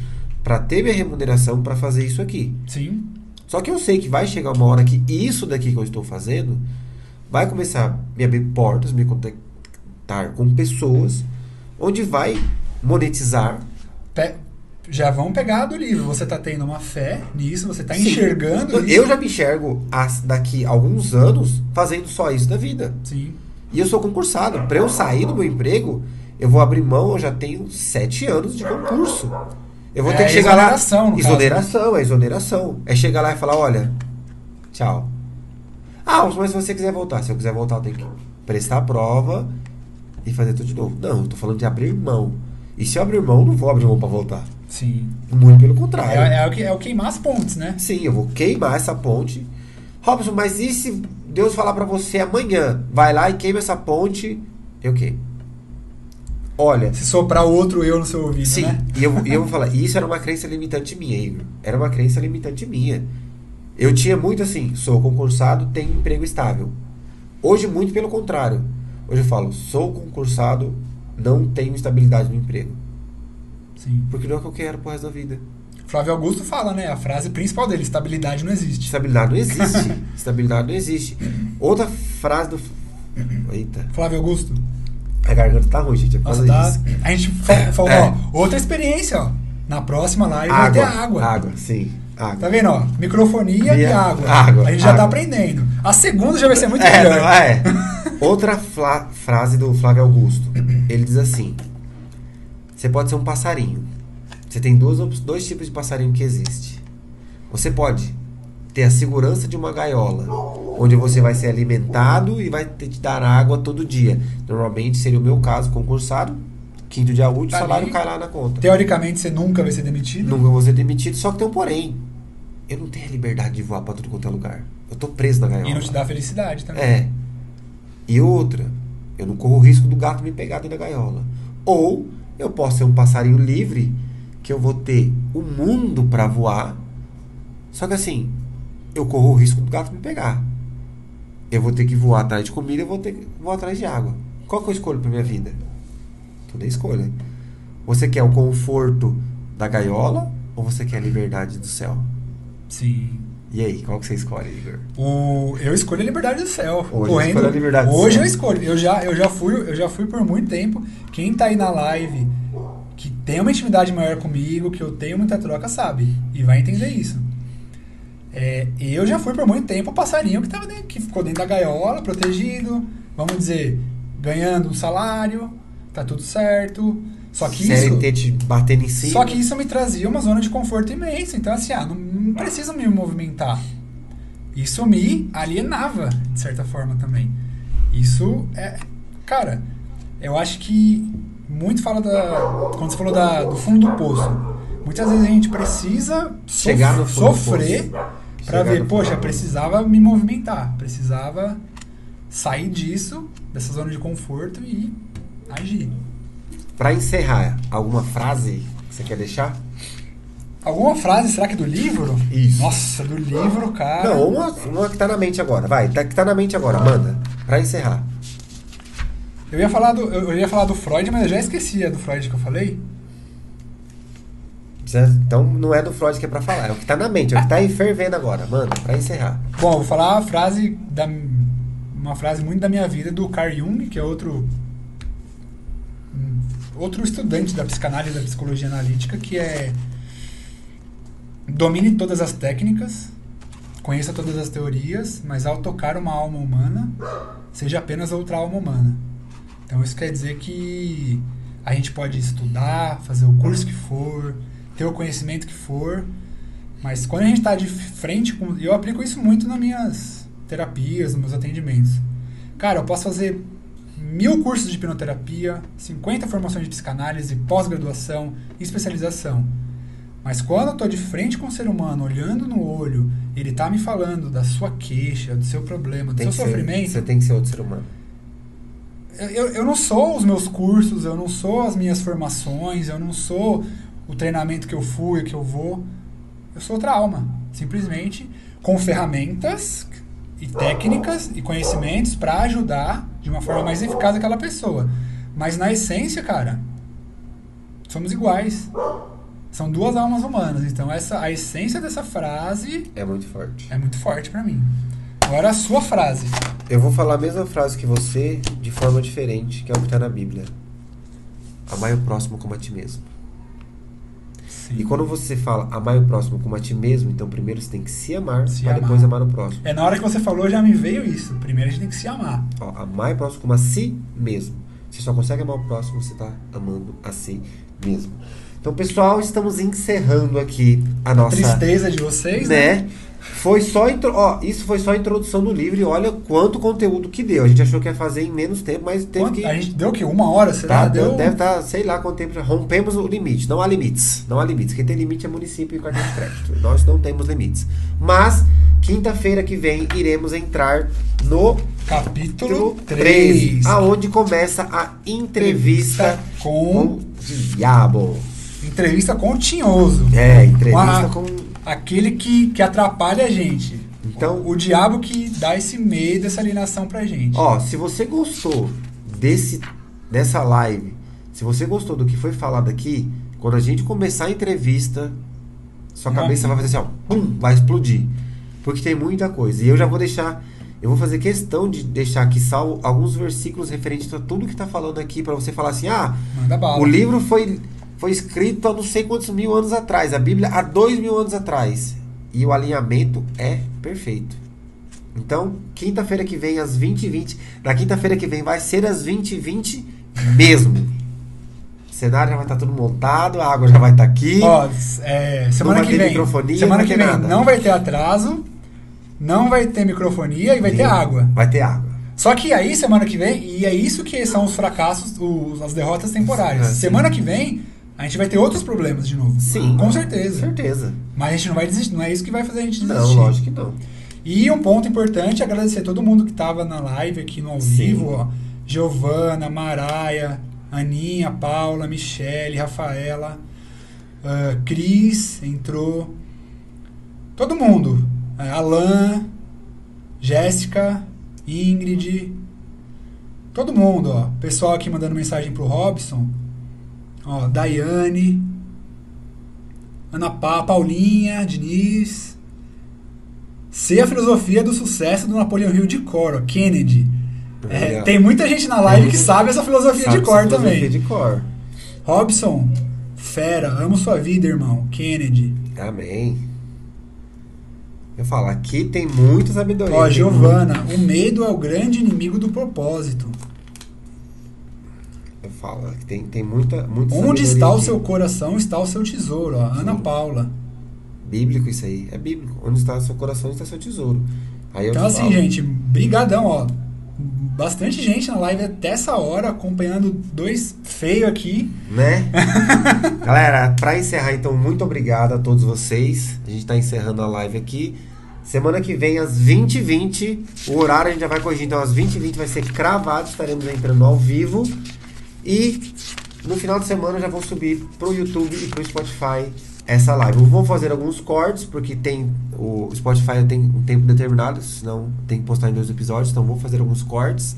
para ter minha remuneração para fazer isso aqui. Sim. Só que eu sei que vai chegar uma hora que isso daqui que eu estou fazendo vai começar a me abrir portas, me conectar com pessoas, onde vai monetizar. Pe- já vão pegar do livro. Você tá tendo uma fé nisso, você tá Sim. enxergando Eu, isso. eu já me enxergo as- daqui a alguns anos fazendo só isso da vida. Sim. E eu sou concursado. Para eu sair do meu emprego, eu vou abrir mão, eu já tenho sete anos de concurso. Eu vou É ter que chegar lá. exoneração, no caso, Exoneração, é exoneração. É chegar lá e falar, olha, tchau. Ah, mas se você quiser voltar, se eu quiser voltar, eu tenho que prestar a prova e fazer tudo de novo. Não, eu tô falando de abrir mão. E se eu abrir mão, eu não vou abrir mão para voltar. Sim. Muito pelo contrário. É, é o que, é o queimar as pontes, né? Sim, eu vou queimar essa ponte. Robson, mas e se Deus falar pra você amanhã, vai lá e queima essa ponte? Eu queimo. Olha, Se soprar outro eu no seu ouvido, sim, né? e eu, e eu vou falar, isso era uma crença limitante minha, Igor. Era uma crença limitante minha. Eu tinha muito assim, sou concursado, tenho emprego estável. Hoje, muito pelo contrário. Hoje eu falo, sou concursado, não tenho estabilidade no emprego. Sim. Porque não é o que eu quero pro resto da vida. Flávio Augusto fala, né? A frase principal dele: estabilidade não existe. Estabilidade não <laughs> existe. Estabilidade não existe. Outra frase do. Eita, Flávio Augusto. a garganta tá ruim, gente. É Nossa, tá. disso. A gente fa- <laughs> falou, É. ó, outra experiência, ó. Na próxima live vai ter água. Água, sim. Água. Tá vendo, ó? Microfonia e água. água, A gente já tá água. aprendendo. A segunda já vai ser muito é, melhor. não é? <laughs> Outra fla- frase do Flávio Augusto. Ele diz assim: Você pode ser um passarinho. Você tem dois, dois tipos de passarinho que existe. Você pode ter a segurança de uma gaiola, onde você vai ser alimentado e vai te dar água todo dia. Normalmente seria o meu caso, concursado, quinto dia útil, Tá salário ali. cai lá na conta. Teoricamente, você nunca vai ser demitido. Nunca vou ser demitido, só que tem um porém. Eu não tenho a liberdade de voar pra tudo quanto é lugar. Eu tô preso na gaiola. E não te dá felicidade também. É. E outra, eu não corro o risco do gato me pegar dentro da gaiola. Ou eu posso ser um passarinho livre, que eu vou ter o mundo pra voar. Só que assim, eu corro o risco do gato me pegar. Eu vou ter que voar atrás de comida, eu vou ter que voar atrás de água. Qual que eu escolho pra minha vida? Tudo é escolha. Você quer o conforto da gaiola ou você quer a liberdade do céu? Sim. E aí, qual que você escolhe, Igor? O, eu escolho a liberdade do céu. Hoje Correndo, escolhe a liberdade do Hoje céu. eu escolho. Eu já, eu, já fui, eu já fui por muito tempo. Quem tá aí na live, que tem uma intimidade maior comigo, que eu tenho muita troca, sabe. E vai entender isso. É, eu já fui por muito tempo o passarinho que, tava dentro, que ficou dentro da gaiola, protegido, vamos dizer, ganhando um salário, tá tudo certo. Só que isso. CLT te batendo em cima. Só que isso me trazia uma zona de conforto imensa. Então, assim, ah, não, não preciso me movimentar. Isso me alienava, de certa forma, também. Isso é. Cara, eu acho que muito fala da. Quando você falou da, do fundo do poço. Muitas vezes a gente precisa sof- Chegar no fundo do sofrer Chegar ver, poxa, precisava me movimentar. Precisava sair disso, dessa zona de conforto e agir. Pra encerrar, alguma frase que você quer deixar? Alguma frase, será que do livro? Isso. Nossa, do livro, cara. Não, uma, uma que tá na mente agora. Vai, tá, que tá na mente agora, manda. Pra encerrar. Eu ia falar do, eu ia falar do Freud, mas eu já esqueci a do Freud que eu falei. Então não é do Freud que é pra falar, é o que tá na mente, é o que tá aí fervendo agora. Manda, pra encerrar. Bom, eu vou falar a frase da uma frase muito da minha vida do Carl Jung, que é outro outro estudante da psicanálise da psicologia analítica, que é domine todas as técnicas, conheça todas as teorias, mas ao tocar uma alma humana, seja apenas outra alma humana. Então isso quer dizer que a gente pode estudar, fazer o curso que for, ter o conhecimento que for, mas quando a gente está de frente com. Eu aplico isso muito nas minhas terapias, nos meus atendimentos. Cara, eu posso fazer mil cursos de hipnoterapia, 50 formações de psicanálise, pós-graduação, especialização. Mas quando eu estou de frente com o ser humano, olhando no olho, ele está me falando da sua queixa, do seu problema, do Tem seu que ser, sofrimento. você tem que ser outro ser humano. Eu, eu não sou os meus cursos, eu não sou as minhas formações, eu não sou o treinamento que eu fui, que eu vou. Eu sou outra alma. Simplesmente com ferramentas e técnicas e conhecimentos para ajudar de uma forma mais eficaz aquela pessoa. Mas na essência, cara, somos iguais. São duas almas humanas. Então essa a essência dessa frase É muito forte. é muito forte pra mim. Agora a sua frase. Eu vou falar a mesma frase que você, de forma diferente, que é o que está na Bíblia. Amai o próximo como a ti mesmo. Sim. E quando você fala amai o próximo como a ti mesmo, então primeiro você tem que se amar Se para amar. depois amar o próximo. É na hora que você falou já me veio isso. Primeiro a gente tem que se amar. Ó, amai o próximo como a si mesmo. Você só consegue amar o próximo se você está amando a si mesmo. Então, pessoal, estamos encerrando aqui a nossa. Tristeza de vocês, né? né? Foi só intro... ó, isso foi só a introdução do livro e olha quanto conteúdo que deu. A gente achou que ia fazer em menos tempo, mas teve Quanto- que A gente deu o quê? Uma hora, será? Tá, deu... deve estar, sei lá quanto tempo já. Rompemos o limite. Não há limites. Não há limites. Quem tem limite é município e cartão de crédito. Nós não temos limites. Mas, quinta-feira que vem, iremos entrar no Capítulo capítulo 3. 3, aonde começa a entrevista com... com o diabo. Entrevista com o Tinhoso. É, entrevista com. Aquele que, que atrapalha a gente. Então- O, diabo que dá esse medo, essa alienação pra gente. Ó, se você gostou desse, dessa live, se você gostou do que foi falado aqui, quando a gente começar a entrevista, sua Não. cabeça vai fazer assim, ó, pum, vai explodir. Porque tem muita coisa. E eu já vou deixar, eu vou fazer questão de deixar aqui salvo alguns versículos referentes a tudo que tá falando aqui, pra você falar assim, ah, o livro foi, foi escrito há não sei quantos mil anos atrás, a Bíblia há dois mil anos atrás. E o alinhamento é perfeito. Então, quinta-feira que vem, às 20h20. Na quinta-feira que vem vai ser às 20h20 mesmo. O cenário já vai estar tudo montado, a água já vai estar aqui. Ó, é, semana que vem. semana não que vai vem ter nada. não vai ter atraso, não vai ter microfonia e vai ter água. Vai ter água. Só que aí, semana que vem, e é isso que são os fracassos, os- as derrotas temporárias. É, sim. semana que vem, a gente vai ter outros problemas de novo. Sim. Com certeza. Certeza. Mas a gente não vai desistir, não é isso que vai fazer a gente desistir. Não, lógico que não. E um ponto importante, agradecer a todo mundo que estava na live aqui no ao Sim. vivo, ó. Giovana, Maraia, Aninha, Paula, Michele, Rafaela, ah, Cris entrou. Todo mundo. É, Alan, Jéssica, Ingrid. Todo mundo, ó. Pessoal aqui mandando mensagem pro Robson. Ó, Daiane. Ana pa Paulinha, Diniz. Ser a filosofia do sucesso do Napoleão Hill de cor, ó, Kennedy. É, tem muita gente na live que sabe essa filosofia Sabe de cor filosofia também. de cor. Robson, fera, amo sua vida, irmão. Kennedy. Amém. Eu falo, aqui tem muita sabedoria. Ó, Giovana, o medo é o grande inimigo do propósito. Falo, aqui tem, tem muita, muita Onde está o seu coração, está o seu tesouro. Ó. Ana Sim. Paula. Bíblico isso aí, é bíblico. Onde está seu coração, está seu tesouro. Aí Então, assim, falo, gente, brigadão, ó. Bastante gente na live até essa hora, acompanhando dois feios aqui. Né? <laughs> Galera, pra encerrar, então, muito obrigado a todos vocês. A gente tá encerrando a live aqui. Semana que vem, às 20h20, o horário a gente já vai corrigir. Então, às 20h20 vai ser cravado, estaremos entrando ao vivo. E no final de semana eu já vou subir pro YouTube e pro Spotify essa live. Eu vou fazer alguns cortes, porque tem o Spotify tem um tempo determinado, senão tem que postar em dois episódios, então vou fazer alguns cortes.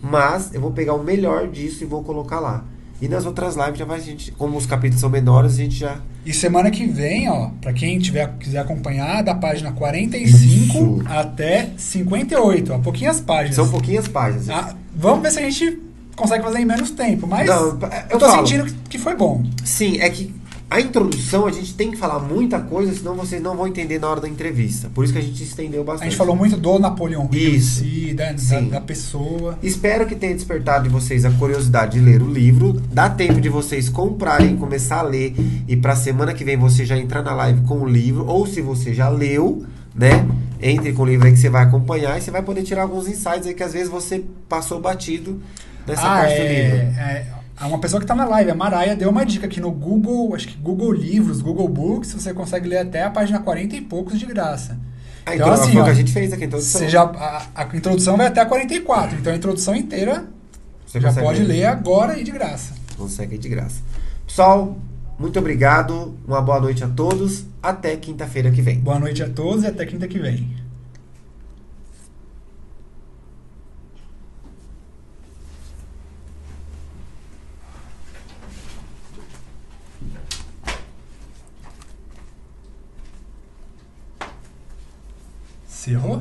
Mas eu vou pegar o melhor disso e vou colocar lá. E nas outras lives já vai a gente, como os capítulos são menores, a gente já E semana que vem, ó, pra quem tiver, quiser acompanhar, da página 45 Isso. até 58, ó, pouquinhas páginas. são pouquinhas páginas. Ah, vamos ver se a gente consegue fazer em menos tempo, mas Não, eu tô falo. sentindo que- foi bom. Sim, é que a introdução a gente tem que falar muita coisa, senão vocês não vão entender na hora da entrevista. Por isso que a gente estendeu A bastante. gente falou muito do Napoleão Hill Isso. si, da, da, da pessoa. Espero que tenha despertado em vocês a curiosidade de ler o livro. Dá tempo de vocês comprarem, começar a ler e pra semana que vem você já entrar na live com o livro, ou se você já leu, né? Entre com o livro aí que você vai acompanhar e você vai poder tirar alguns insights aí que às vezes você passou batido nessa ah, parte do é, livro. é, uma pessoa que tá na live, a Maraia, deu uma dica aqui no Google, acho que Google Livros, Google Books, você consegue ler até a página 40 e poucos de graça. Ah, Então, então assim, foi o ó, que a gente fez aqui, então Você já, a, a introdução vai até a 44, então a introdução inteira você já pode ler agora e de graça. Consegue de graça. Pessoal, muito obrigado. Uma boa noite a todos. Até quinta-feira que vem. Boa noite a todos e até quinta que vem. Você errou?